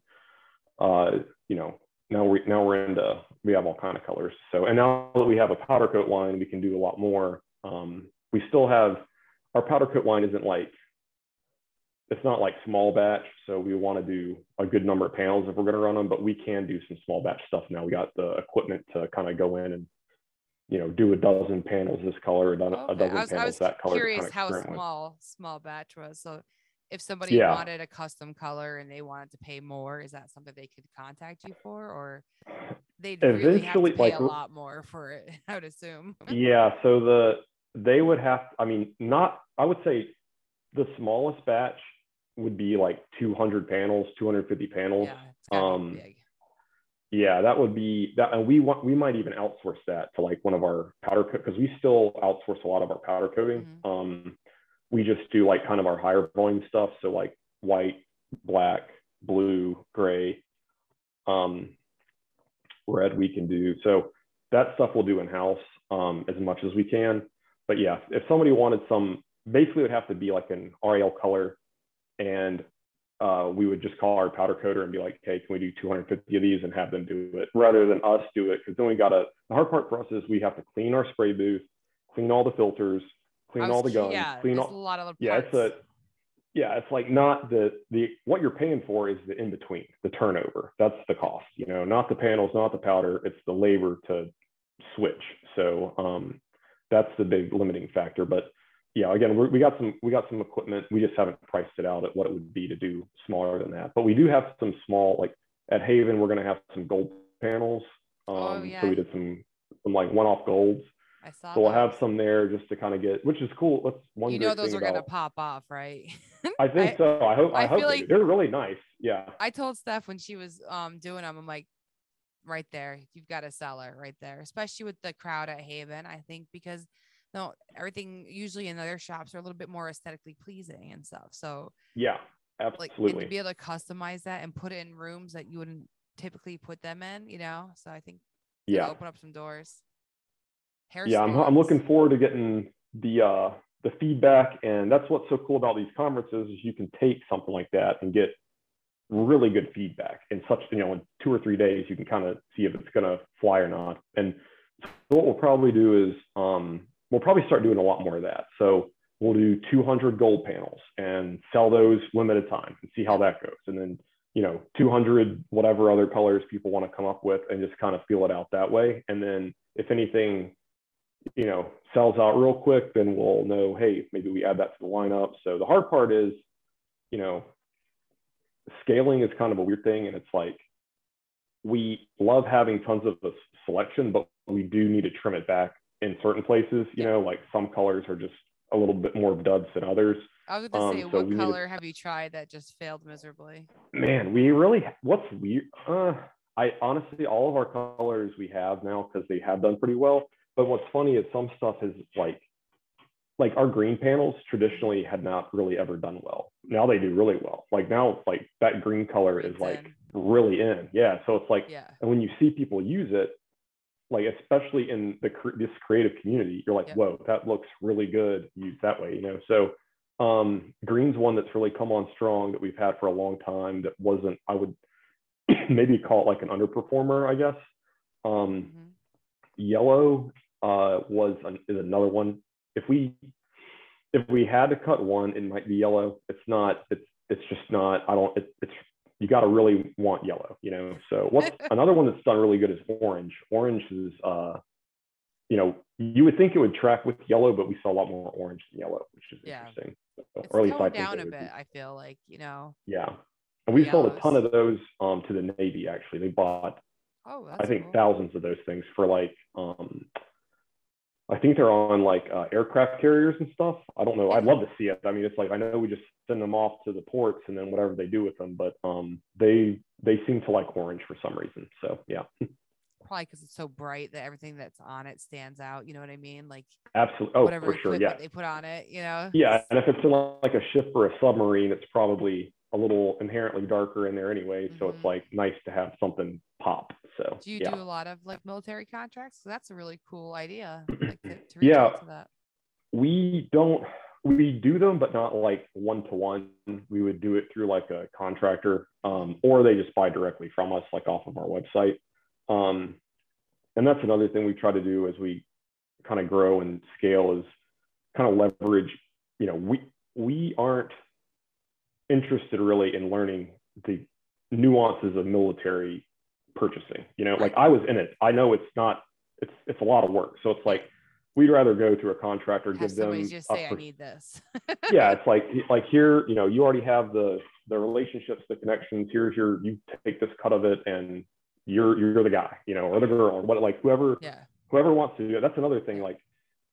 uh, you know, now we now we're into we have all kind of colors. So and now that we have a powder coat line, we can do a lot more. Um, we still have our powder coat line isn't like it's not like small batch, so we want to do a good number of panels if we're going to run them, but we can do some small batch stuff now. We got the equipment to kind of go in and you know do a dozen panels this color, a, do- a dozen I was, panels I was that color. curious how experiment with. small small batch was. So if somebody Yeah. wanted a custom color and they wanted to pay more, is that something they could contact you for, or they'd really have to pay like, a lot more for it? I would assume. yeah so the they would have i mean not i would say the smallest batch would be like 200 panels 250 panels Yeah, um, yeah that would be that and we want we might even outsource that to like one of our powder coat because we still outsource a lot of our powder coating Mhm. um we just do like kind of our higher volume stuff. So like white black blue gray um red we can do. So that stuff we'll do in house um as much as we can. But yeah if somebody wanted some basically it would have to be like an RAL color. And uh, we would just call our powder coder and be like, hey, can we do 250 of these and have them do it? Rather than us do it? Because then we got to, the hard part for us is we have to clean our spray booth, clean all the filters, clean all the guns, yeah, clean all, a lot of yeah, it's a, yeah, it's like not the, the, what you're paying for is the in between, the turnover. That's the cost, you know, not the panels, not the powder, it's the labor to switch. So um, that's the big limiting factor. But yeah, again, we're, we got some we got some equipment. We just haven't priced it out at what it would be to do smaller than that. But we do have some small, like at Haven, we're going to have some gold panels. Um, Oh, yeah. So we did some some like one-off golds. I saw. So we'll have some there just to kind of get, which is cool. That's one. You know those are gonna pop off, right? I think I- so. I hope. I, I hope like- they're really nice. Yeah. I told Steph when she was um doing them, I'm like, right there, you've got a seller right there, especially with the crowd at Haven. I think because no, everything usually in other shops are a little bit more aesthetically pleasing and stuff. So Yeah. like Absolutely. to be able to customize that and put it in rooms that you wouldn't typically put them in, you know. So I think yeah. open up some doors. Yeah I'm, I'm looking forward to getting the uh the feedback and that's what's so cool about these conferences is you can take something like that and get really good feedback in such you know in two or three days you can kind of see if it's going to fly or not. And so what we'll probably do is um we'll probably start doing a lot more of that. So we'll do 200 gold panels and sell those limited time and see how that goes. And then you know 200 whatever other colors people want to come up with and just kind of feel it out that way. And then if anything you know sells out real quick then we'll know hey maybe we add that to the lineup. So the hard part is you know scaling is kind of a weird thing and it's like we love having tons of selection but we do need to trim it back in certain places you know like some colors are just a little bit more duds than others. I was gonna say, um, so what need to- color have you tried that just failed miserably? man we really what's weird uh i honestly all of our colors we have now because they have done pretty well but what's funny is some stuff is like like our green panels traditionally had not really ever done well now they do really well like now it's like that green color is Green's like really in yeah so it's like Yeah. and when you see people use it like especially in the this creative community you're like Yeah. whoa that looks really good used that way you know so um green's one that's really come on strong that we've had for a long time that wasn't i would maybe call it like an underperformer i guess um Mhm. yellow uh, was an, is another one. If we if we had to cut one, it might be yellow. It's not. It's it's just not. I don't. It, it's you got to really want yellow, you know. So what's another one that's done really good is orange. Orange is, uh, you know, you would think it would track with yellow, but we saw a lot more orange than yellow, which is Yeah. interesting. So, It's or at least I down a bit. be. I feel like you know. Yeah, and we sold a ton of those um, to the Navy. Actually, they bought Oh, that's I think cool. thousands of those things for like um I think they're on like uh, aircraft carriers and stuff. I don't know. I'd love to see it. I mean, it's like I know we just send them off to the ports and then whatever they do with them, but um they they seem to like orange for some reason. So yeah, Probably because it's so bright that everything that's on it stands out. You know what I mean? Like absolutely. Oh, whatever for sure. Yeah, they put on it. You know. yeah. And if it's in like a ship or a submarine, it's probably a little inherently darker in there anyway. So Mhm. it's like nice to have something pop. So Do you yeah. do a lot of like military contracts? 'Cause that's a really cool idea. Like to, to Yeah. we don't we do them but not like one to one we would do it through like a contractor um, or they just buy directly from us like off of our website um, and that's another thing we try to do as we kind of grow and scale is kind of leverage you know we we aren't interested really in learning the nuances of military purchasing you know like i was in it. I know it's not it's it's a lot of work. So it's like we'd rather go through a contractor give them just say, "I need this." yeah it's like like here you know you already have the the relationships the connections. Here's your you take this cut of it and you're you're the guy you know or the girl or what like whoever yeah. whoever wants to do it. That's another thing like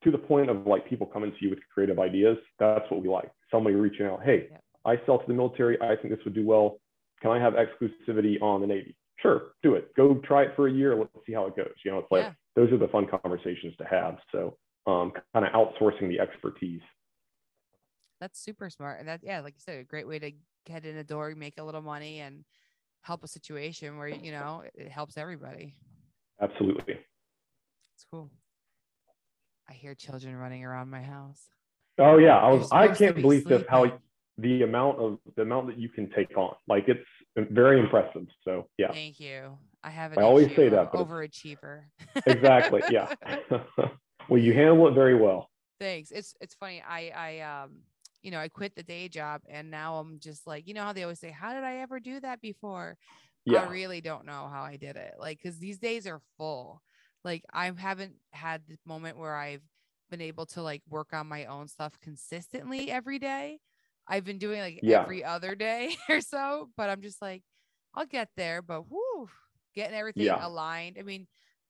to the point of like people coming to you with creative ideas that's what we like. Somebody reaching out hey Yeah. i sell to the military. I think this would do well. Can i have exclusivity on the navy sure do it go try it for a year let's see how it goes you know it's like Yeah. those are the fun conversations to have so um, kind of outsourcing the expertise That's super smart. And that, yeah, like you said, a great way to get in the door, make a little money, and help a situation where you know it- helps everybody. absolutely It's cool. I hear children running around my house. Oh yeah, I was. I can't be believe this how the amount of the amount that you can take on. Like it's very impressive. So yeah, Thank you. I have an I always say that, but overachiever. exactly. Yeah. well, you handle it very well. Thanks. It's it's funny. I I um you know I quit the day job and now I'm just like you know how they always say how did I ever do that before? Yeah. I really don't know how I did it. Like because these days are full. Like I haven't had the moment where I've been able to like work on my own stuff consistently every day. I've been doing like Yeah. every other day or so, but I'm just like I'll get there. But whoo, getting everything Yeah. aligned. I mean,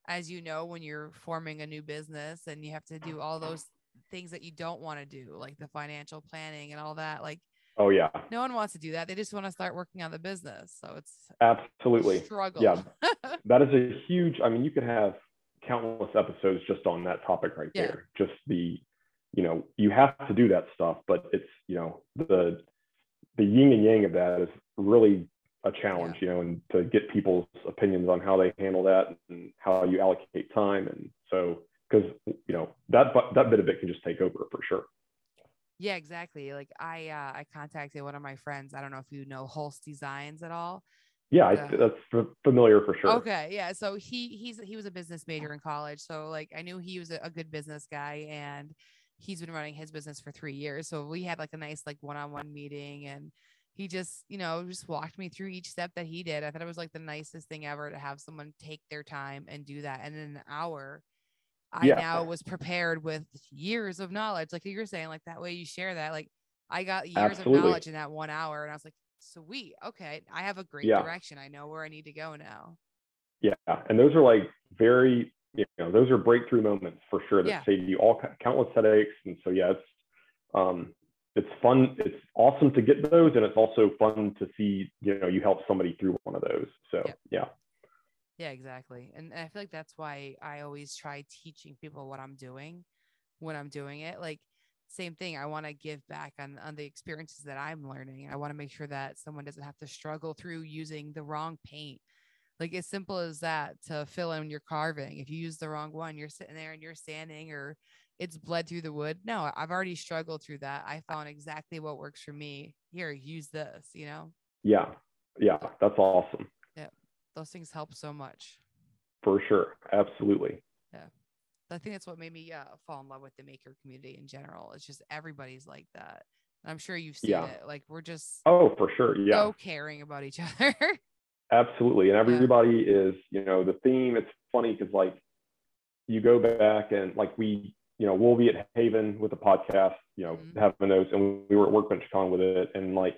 as you know, when you're forming a new business and you have to do all those things that you don't want to do, like the financial planning and all that, like Oh yeah. no one wants to do that. They just want to start working on the business. So it's Absolutely. a struggle. Yeah. That is a huge. I mean, you could have countless episodes just on that topic right Yeah. there. Just the, you know, you have to do that stuff, but it's you know the the yin and yang of that is really a challenge, you know, and to get people's opinions on how they handle that and how you allocate time, and so because you know that that bit of it can just take over for sure. Yeah, exactly. Like I uh I contacted one of my friends. I don't know if you know Hulse Designs at all. Yeah, I, that's familiar for sure. Okay, yeah. So he he's he was a business major in college. So like I knew he was a, a good business guy and he's been running his business for 3 years. So we had like a nice like one-on-one meeting and he just, you know, just walked me through each step that he did. I thought it was like the nicest thing ever to have someone take their time and do that. And in an hour, I Yeah. now was prepared with years of knowledge. Like you're saying, like that way you share that. Like I got years Absolutely. of knowledge in that one hour. And I was like, sweet. Okay. I have a great Yeah. direction. I know where I need to go now. Yeah, and those are like very, you know, those are breakthrough moments for sure that Yeah. save you all countless headaches. And so yeah, it's um, it's fun. It's awesome to get those, and it's also fun to see, you know, you help somebody through one of those. So Yeah. yeah, Yeah, exactly. And I feel like that's why I always try teaching people what I'm doing when I'm doing it. Like same thing. I want to give back on on the experiences that I'm learning. I want to make sure that someone doesn't have to struggle through using the wrong paint. Like as simple as that to fill in your carving. If you use the wrong one, you're sitting there and you're sanding or it's bled through the wood. No, I've already struggled through that. I found exactly what works for me. Here, use this, you know. yeah, yeah, that's awesome Yeah. Those things help so much. for sure. Absolutely. Yeah. I think that's what made me uh, fall in love with the maker community in general. It's just everybody's like that. And I'm sure you've seen Yeah. it. Like we're just Oh, for sure. Yeah. so caring about each other. Absolutely. And everybody is, you know, the theme, it's funny because like you go back and like we, you know, we'll be at Haven with the podcast, you know, Mhm. having those and we were at Workbench Con with it. And like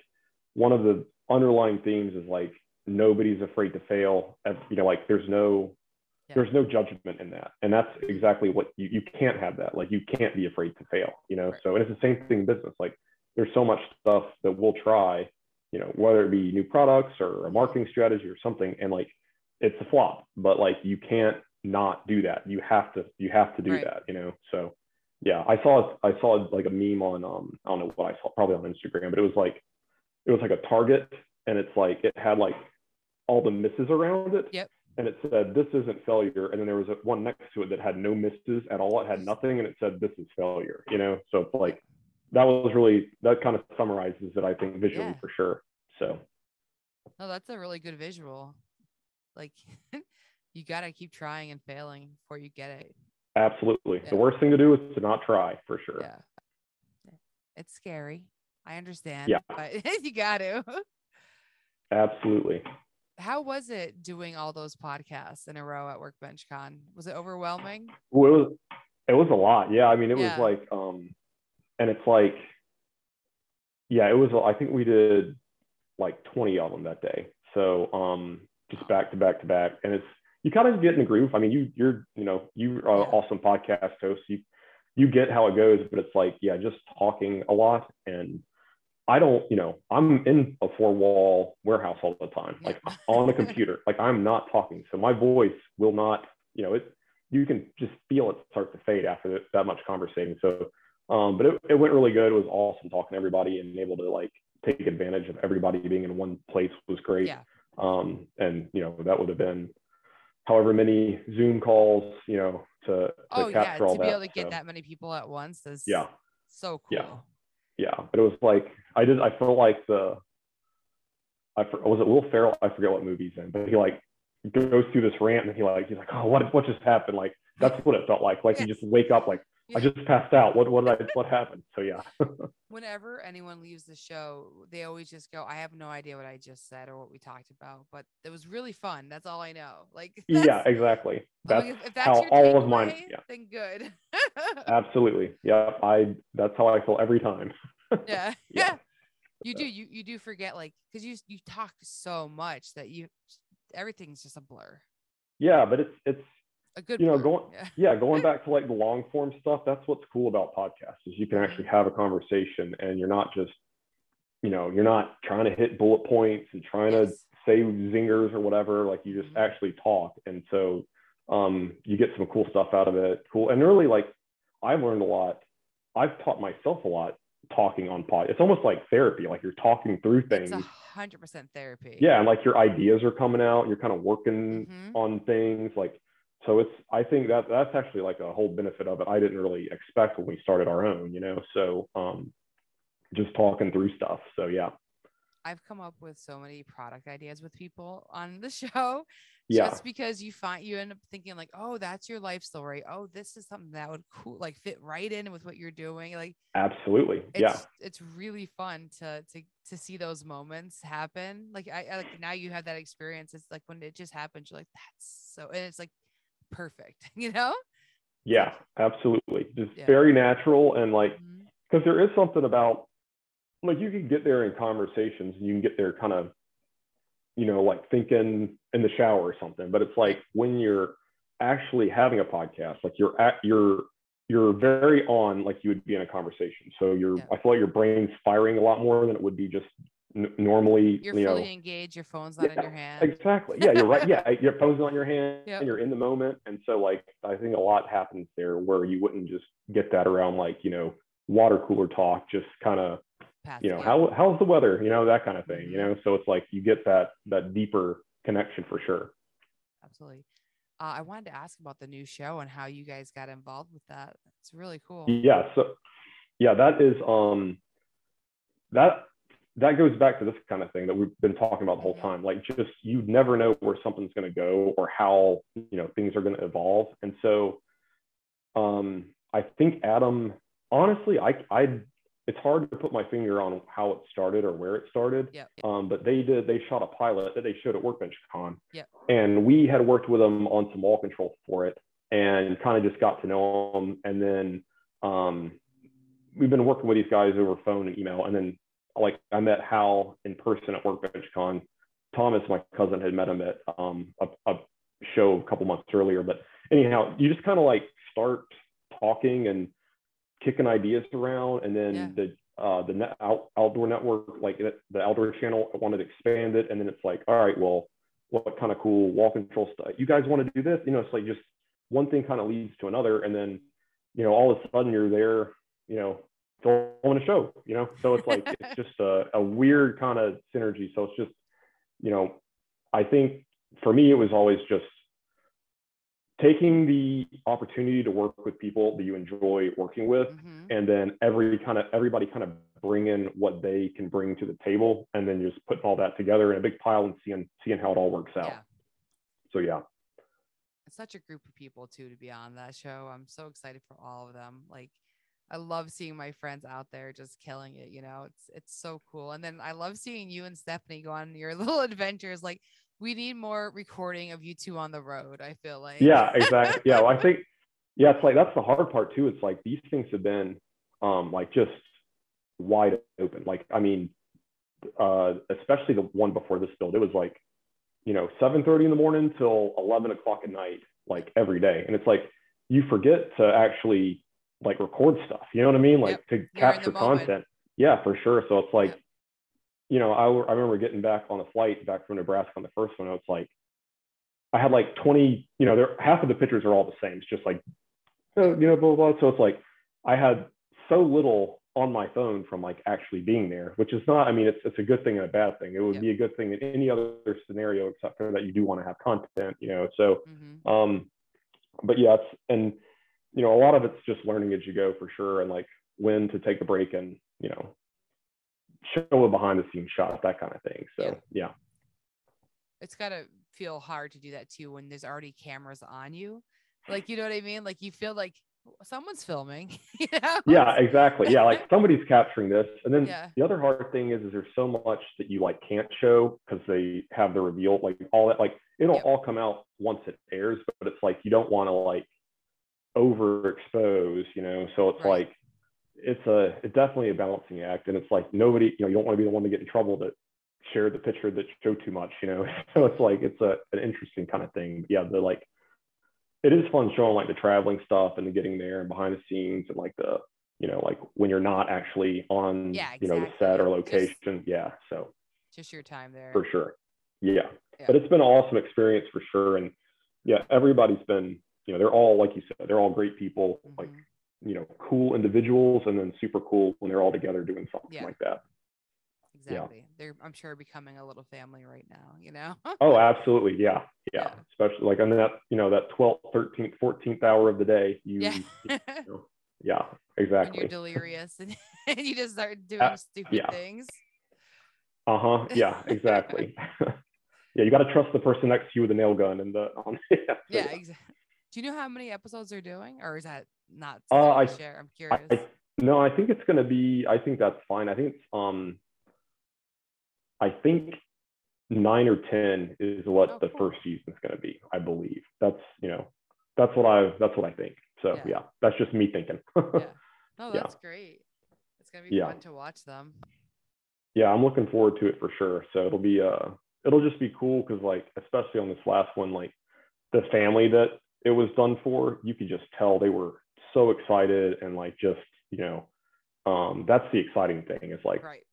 one of the underlying themes is like nobody's afraid to fail. You know, like there's no Yeah. there's no judgment in that. And that's exactly what you, you can't have that. Like you can't be afraid to fail, you know. Right. So and it's the same thing in business. Like there's so much stuff that we'll try you know, whether it be new products or a marketing strategy or something, and like it's a flop, but like you can't not do that. You have to, you have to do Right. that, you know. So yeah, I saw I saw like a meme on um I don't know what I saw, probably on Instagram, but it was like it was like a target and it's like it had like all the misses around it. Yep. And it said this isn't failure. And then there was one next to it that had no misses at all. It had nothing and it said this is failure, you know. So it's like that was really that kind of summarizes it, I think, visually Yeah. for sure. So no, that's a really good visual. Like you got to keep trying and failing before you get it. absolutely. Yeah. The worst thing to do is to not try for sure. Yeah. It's scary. I understand. Yeah. But you got to. Absolutely. How was it doing all those podcasts in a row at Workbench Con? Was it overwhelming? Well, it was it was a lot. Yeah. I mean, it Yeah. was like um and it's like yeah, it was I think we did like 20 of them that day. So um just back to back to back. And it's you kind of get in the groove. I mean, you you're, you know, you're an awesome podcast host. You you get how it goes, but it's like, yeah, just talking a lot and I don't, you know, I'm in a four wall warehouse all the time, like on a computer. Like I'm not talking. So my voice will not, you know, it, you can just feel it start to fade after that, that much conversating. So, um, but it, it went really good. It was awesome talking to everybody and able to like take advantage of everybody being in one place was great. Yeah. Um, and, you know, that would have been however many Zoom calls, you know, to, to Oh yeah, all to be able to get So, that many people at once is Yeah. so cool. Yeah. yeah, but it was like I did. I felt like the I was it Will Ferrell? I forget what movie he's in, but he like goes through this rant and he like he's like, oh, what what just happened? Like that's what it felt like. Like you just wake up like I just passed out. What what did I what happened? So yeah, Whenever anyone leaves the show, they always just go, "I have no idea what I just said or what we talked about, but it was really fun." That's all I know. Like yeah, exactly. Oh, that's, like, if, if that's how all of mine. Yeah, then good. absolutely. Yeah, I that's how I feel every time. yeah, Yeah. You do. You you do forget like because you you talk so much that you everything's just a blur. Yeah, but it's it's A good. You know, going- Yeah. yeah, going back to like the long form stuff, that's what's cool about podcasts is you can actually have a conversation and you're not just, you know, you're not trying to hit bullet points and trying to Yes. say zingers or whatever. Like you just Mhm. actually talk. And so um, you get some cool stuff out of it. Cool. And really like I've learned a lot. I've taught myself a lot talking on pod. It's almost like therapy. Like you're talking through things. It's hundred percent therapy. Yeah. And like your ideas are coming out. You're kind of working Mhm. on things like so it's i think that that's actually like a whole benefit of it i didn't really expect when we started our own you know so um just talking through stuff so yeah I've come up with so many product ideas with people on the show yeah just because you find you end up thinking like, oh, that's your life story. Oh, this is something that would cool like fit right in with what you're doing. Like absolutely it's yeah it's really fun to to to see those moments happen. Like I, I like now you have that experience. It's like when it just happens, you're like, that's so and it's like perfect, you know? yeah absolutely just Yeah. very natural and like mm-hmm. because there is something about like you can get there in conversations and you can get there kind of you know like thinking in the shower or something but it's like when you're actually having a podcast like you're at you're you're very on like you would be in a conversation so you're Yeah. i feel like your brain's firing a lot more than it would be just n- normally You're you know fully engaged, your phone's not in your hand. exactly yeah you're right yeah your phone's on your hand Yep. and you're in the moment and so like i think a lot happens there where you wouldn't just get that around like you know water cooler talk just kind of you know how how's the weather you know that kind of thing you Mhm. know so it's like you get that that deeper connection for sure absolutely. Uh, I wanted to ask about the new show and how you guys got involved with that. It's really cool. yeah so yeah that is um that that goes back to this kind of thing that we've been talking about the whole Mhm. time like just you never know where something's going to go or how you know things are going to evolve and so um, I think Adam, honestly, I, I, it's hard to put my finger on how it started or where it started. Yep. Um, but they did, they shot a pilot that they showed at Workbench Con. Yep. And we had worked with them on some wall control for it and kind of just got to know them. And then um, we've been working with these guys over phone and email. And then like I met Hal in person at Workbench Con. Thomas, my cousin, had met him at um, a, a show a couple months earlier. But anyhow, you just kind of like start talking and kicking ideas around, and then Yeah. the uh, the net, out, outdoor network, like the outdoor channel, I wanted to expand it, and then it's like, all right, well, what kind of cool wall control stuff? You guys want to do this? You know, it's like just one thing kind of leads to another, and then you know, all of a sudden you're there, you know, filming a show, you know. So it's like it's just a, a weird kind of synergy. So it's just, you know, I think for me it was always just taking the opportunity to work with people that you enjoy working with Mhm. and then every kind of everybody kind of bring in what they can bring to the table and then just putting all that together in a big pile and seeing seeing how it all works out Yeah. so yeah It's such a group of people too to be on that show. I'm so excited for all of them. Like I love seeing my friends out there just killing it, you know. It's it's so cool. And then I love seeing you and Stephanie go on your little adventures. Like we need more recording of you two on the road, I feel like. yeah exactly yeah well, i think yeah it's like that's the hard part too it's like these things have been um like just wide open like i mean uh especially the one before this build it was like you know 7:30 in the morning till 11 o'clock at night like every day and it's like you forget to actually like record stuff you know what i mean like Yep. to You're capture content yeah for sure so it's like Yep. you know I, I remember getting back on a flight back from nebraska on the first one it's like I had like 20, you know, there half of the pictures are all the same. It's just like, uh, you know, blah, blah, blah. So it's like I had so little on my phone from like actually being there, which is not, I mean, it's, it's a good thing and a bad thing. It would Yep. be a good thing in any other scenario except for that you do want to have content, you know. So, Mhm. um, but yeah, it's, and, you know, a lot of it's just learning as you go for sure. And like when to take a break and, you know, show a behind the scenes shot, that kind of thing. So, yeah. It's gotta feel hard to do that too when there's already cameras on you. Like you know what I mean? Like you feel like someone's filming, you know? yeah exactly yeah like somebody's capturing this and then Yeah. the other hard thing is is there's so much that you like can't show because they have the reveal like all that like it'll Yep. all come out once it airs but it's like you don't want to like overexpose you know so it's Right. like it's a it's definitely a balancing act and it's like nobody you know you don't want to be the one to get in trouble that shared the picture that show too much you know so it's like it's a an interesting kind of thing yeah the like it is fun showing like the traveling stuff and the getting there and behind the scenes and like the you know like when you're not actually on Yeah, you know the set or exactly. location yeah so Just your time there. for sure yeah. Yeah. but it's been an awesome experience for sure and yeah everybody's been you know they're all like you said they're all great people like Mhm. you know cool individuals and then super cool when they're all together doing something Yeah. like that Exactly. Yeah. They're I'm sure becoming a little family right now, you know? oh absolutely yeah, yeah Yeah. especially like on that you know that 12th 13th 14th hour of the day you yeah. you know, yeah exactly you're delirious and, and you just start doing Uh, stupid yeah. things. Uh huh. Yeah, exactly. yeah, you got to trust the person next to you with a nail gun and the. On, yeah. so, Yeah, exactly. Do you know how many episodes they're doing, or is that not? Uh, I- to share. I'm curious. I, no, I think it's gonna be. I think that's fine. I think it's um. I think nine or ten is what Oh, the cool. first is gonna be. I believe that's you know, that's what I that's what I think. So Yeah. yeah, that's just me thinking. yeah. Yeah. that's great. It's gonna be Yeah. fun to watch them. yeah, I'm looking forward to it for sure. So it'll be uh it'll just be cool because like especially on this last one, like the family that it was done for, you could just tell they were so excited and like just, you know, um that's the exciting thing. Is like Right.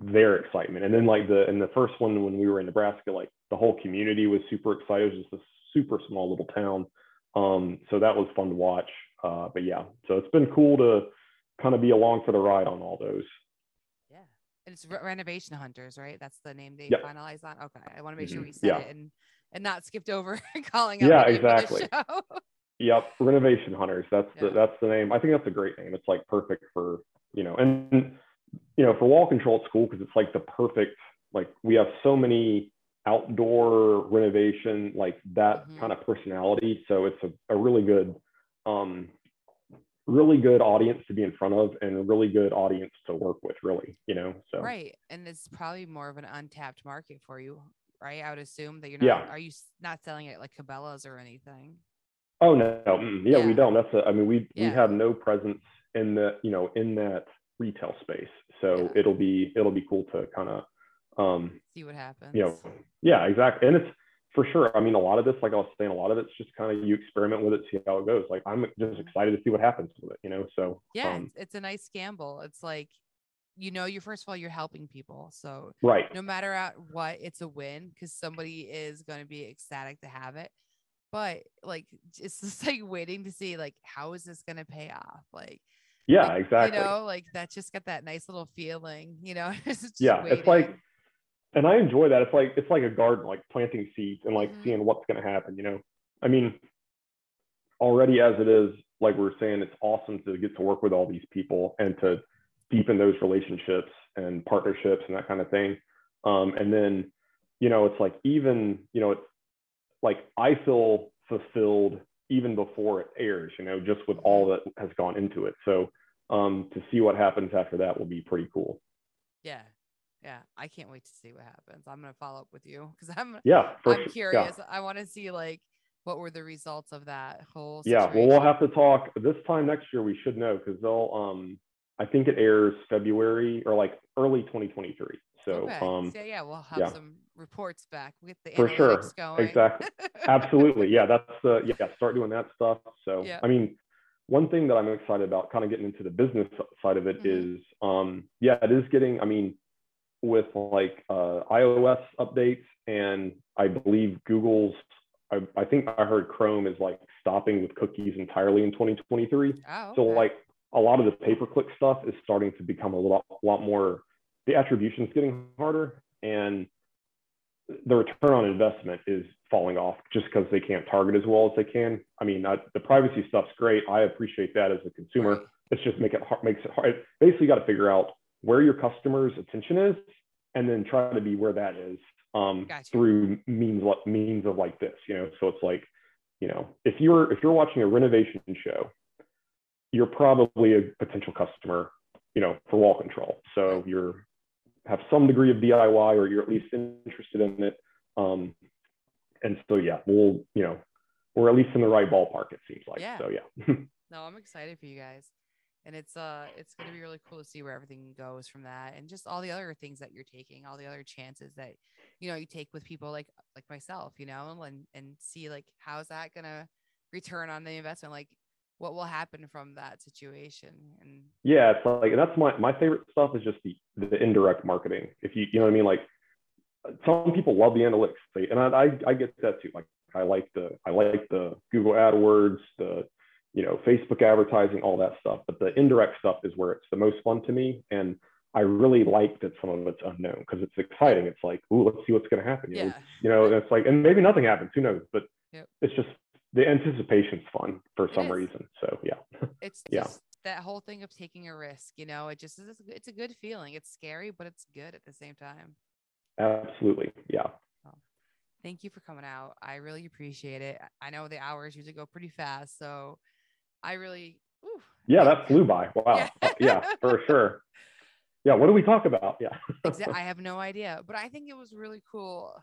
their excitement. And then like the in the first one when we were in Nebraska, like the whole community was super excited. It was just a super small little town. Um, so that was fun to watch. Uh, but yeah, so it's been cool to kind of be along for the ride on all those. Yeah. And it's Re- Renovation Hunters, right? That's the name they Yep. finalized on. Okay. I want to make sure Mhm. we said Yeah. it and and not skipped over calling out Yeah, exactly. Yep, renovation hunters. That's the that's the name. I think that's a great name. It's like perfect for you know, and you know, for wall control, it's cool because it's like the perfect. Like we have so many outdoor renovation, like that Mhm. kind of personality. So it's a, a really good, um, really good audience to be in front of and a really good audience to work with really you know so right and it's probably more of an untapped market for you right? I would assume that you're not Yeah. are you not selling it like cabela's or anything? Oh no, no mm, yeah, we don't. That's a, i mean we Yeah. we have no presence in the you know in that retail space. So Yeah. it'll be it'll be cool to kind of um see what happens. you know yeah exactly. And it's for sure i mean a lot of this like i was saying a lot of it's just kind of you experiment with it see how it goes. Like i'm just excited to see what happens with it you know? So yeah um, it's, it's a nice gamble. It's like you know you're first of all you're helping people so right. no matter at what it's a win because somebody is going to be ecstatic to have it but like it's just like waiting to see like how is this going to pay off? Like yeah like, exactly. you know like that just got that nice little feeling you know it's yeah it's like and i enjoy that it's like it's like a garden like planting seeds and like Mhm. seeing what's going to happen you know? I mean already as it is like we are saying it's awesome to get to work with all these people and to deepen those relationships and partnerships and that kind of thing um, and then you know it's like even you know it's like i feel fulfilled even before it airs you know just with all that has gone into it so um, to see what happens after that will be pretty cool yeah yeah i can't wait to see what happens i'm going to follow up with you because i'm yeah i'm sure. curious yeah. i want to see like what were the results of that whole Yeah, well, we'll have to talk this time next year. We should know because they'll. Um, I think it airs February or like early 2023. So, okay. um, so yeah we'll have yeah. some reports back get the For sure. going Exactly. absolutely, yeah, that's the yeah. Start doing that stuff. So, Yeah. I mean, one thing that I'm excited about, kind of getting into the business side of it, is, Mhm. um, yeah, it is getting. I mean, with like uh, iOS updates, and I believe Google's. I, I think I heard Chrome is like stopping with cookies entirely in 2023. oh, So like a lot of the pay per click stuff is starting to become a lot, lot more. The attribution is getting harder, and the return on investment is falling off just because they can't target as well as they can. I mean, I, the privacy stuff's great. I appreciate that as a consumer. It's just make it hard, makes it hard. Basically, got to figure out where your customer's attention is, and then try to be where that is um, Gotcha. through means like means of like this. You know, so it's like, you know, if you're if you're watching a renovation show, you're probably a potential customer, you know, for wall control. So you're have some degree of DIY or you're at least interested in it. Um, and so yeah, we'll you know we're at least in the right ballpark. It seems like. Yeah. So yeah. no i'm excited for you guys and it's uh it's going to be really cool to see where everything goes from that and just all the other things that you're taking all the other chances that you know you take with people like like myself you know and and see like how's that going to return on the investment like what will happen from that situation and Yeah, it's like and that's my my favorite stuff is just the the indirect marketing. If you you know what I mean, like some people love the analytics, and I, I I get that too. Like I like the I like the Google AdWords, the you know Facebook advertising, all that stuff. But the indirect stuff is where it's the most fun to me, and I really like that some of it's unknown because it's exciting. It's like, ooh, let's see what's going to happen. You know, yeah you know, and it's like, and maybe nothing happens. Who knows? But Yep. it's just the anticipation's fun for some reason. So yeah. it's Yeah. that whole thing of taking a risk you know it just is it's a good feeling it's scary but it's good at the same time Absolutely. Yeah. thank you for coming out. I really appreciate it. I know the hours usually go pretty fast, so I really, ooh, Yeah, that flew by. Wow. Yeah. Yeah, for sure. Yeah, what do we talk about? Yeah. I have no idea, but I think it was really cool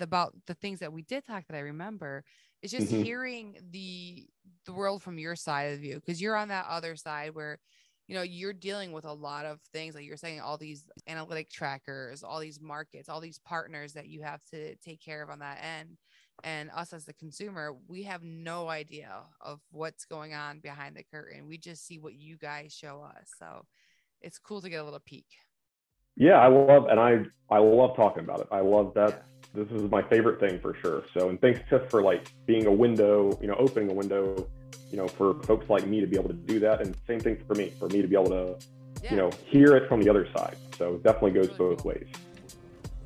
about the things that we did talk that I remember. It's just Mhm. hearing the the world from your side of the view because you're on that other side where you know you're dealing with a lot of things like you're saying all these analytic trackers all these markets all these partners that you have to take care of on that end and us as the consumer we have no idea of what's going on behind the curtain we just see what you guys show us so it's cool to get a little peek yeah, I love and I I love talking about it. I love that. Yeah. This is my favorite thing for sure. So and thanks Tiff for like being a window, you know, opening a window, you know, for folks like me to be able to do that. And same thing for me, for me to be able to, yeah you know, hear it from the other side. So it definitely goes Really both cool. ways.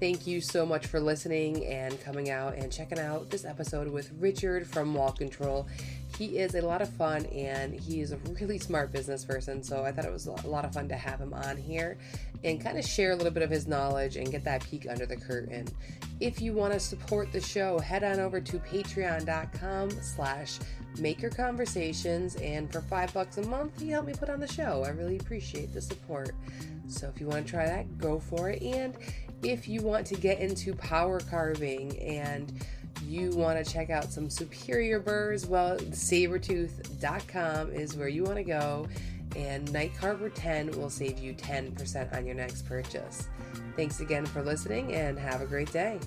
Thank you so much for listening and coming out and checking out this episode with Richard from Wall Control. He is a lot of fun and he is a really smart business person. So I thought it was a lot of fun to have him on here and kind of share a little bit of his knowledge and get that peek under the curtain. If you want to support the show, head on over to patreon.com slash maker conversations and for five bucks a month you help me put on the show. I really appreciate the support. So if you want to try that, go for it. And if you want to get into power carving and you want to check out some superior burrs, well, saburrtooth.com is where you want to go. And Night Carver 10 will save you 10% on your next purchase. Thanks again for listening and have a great day.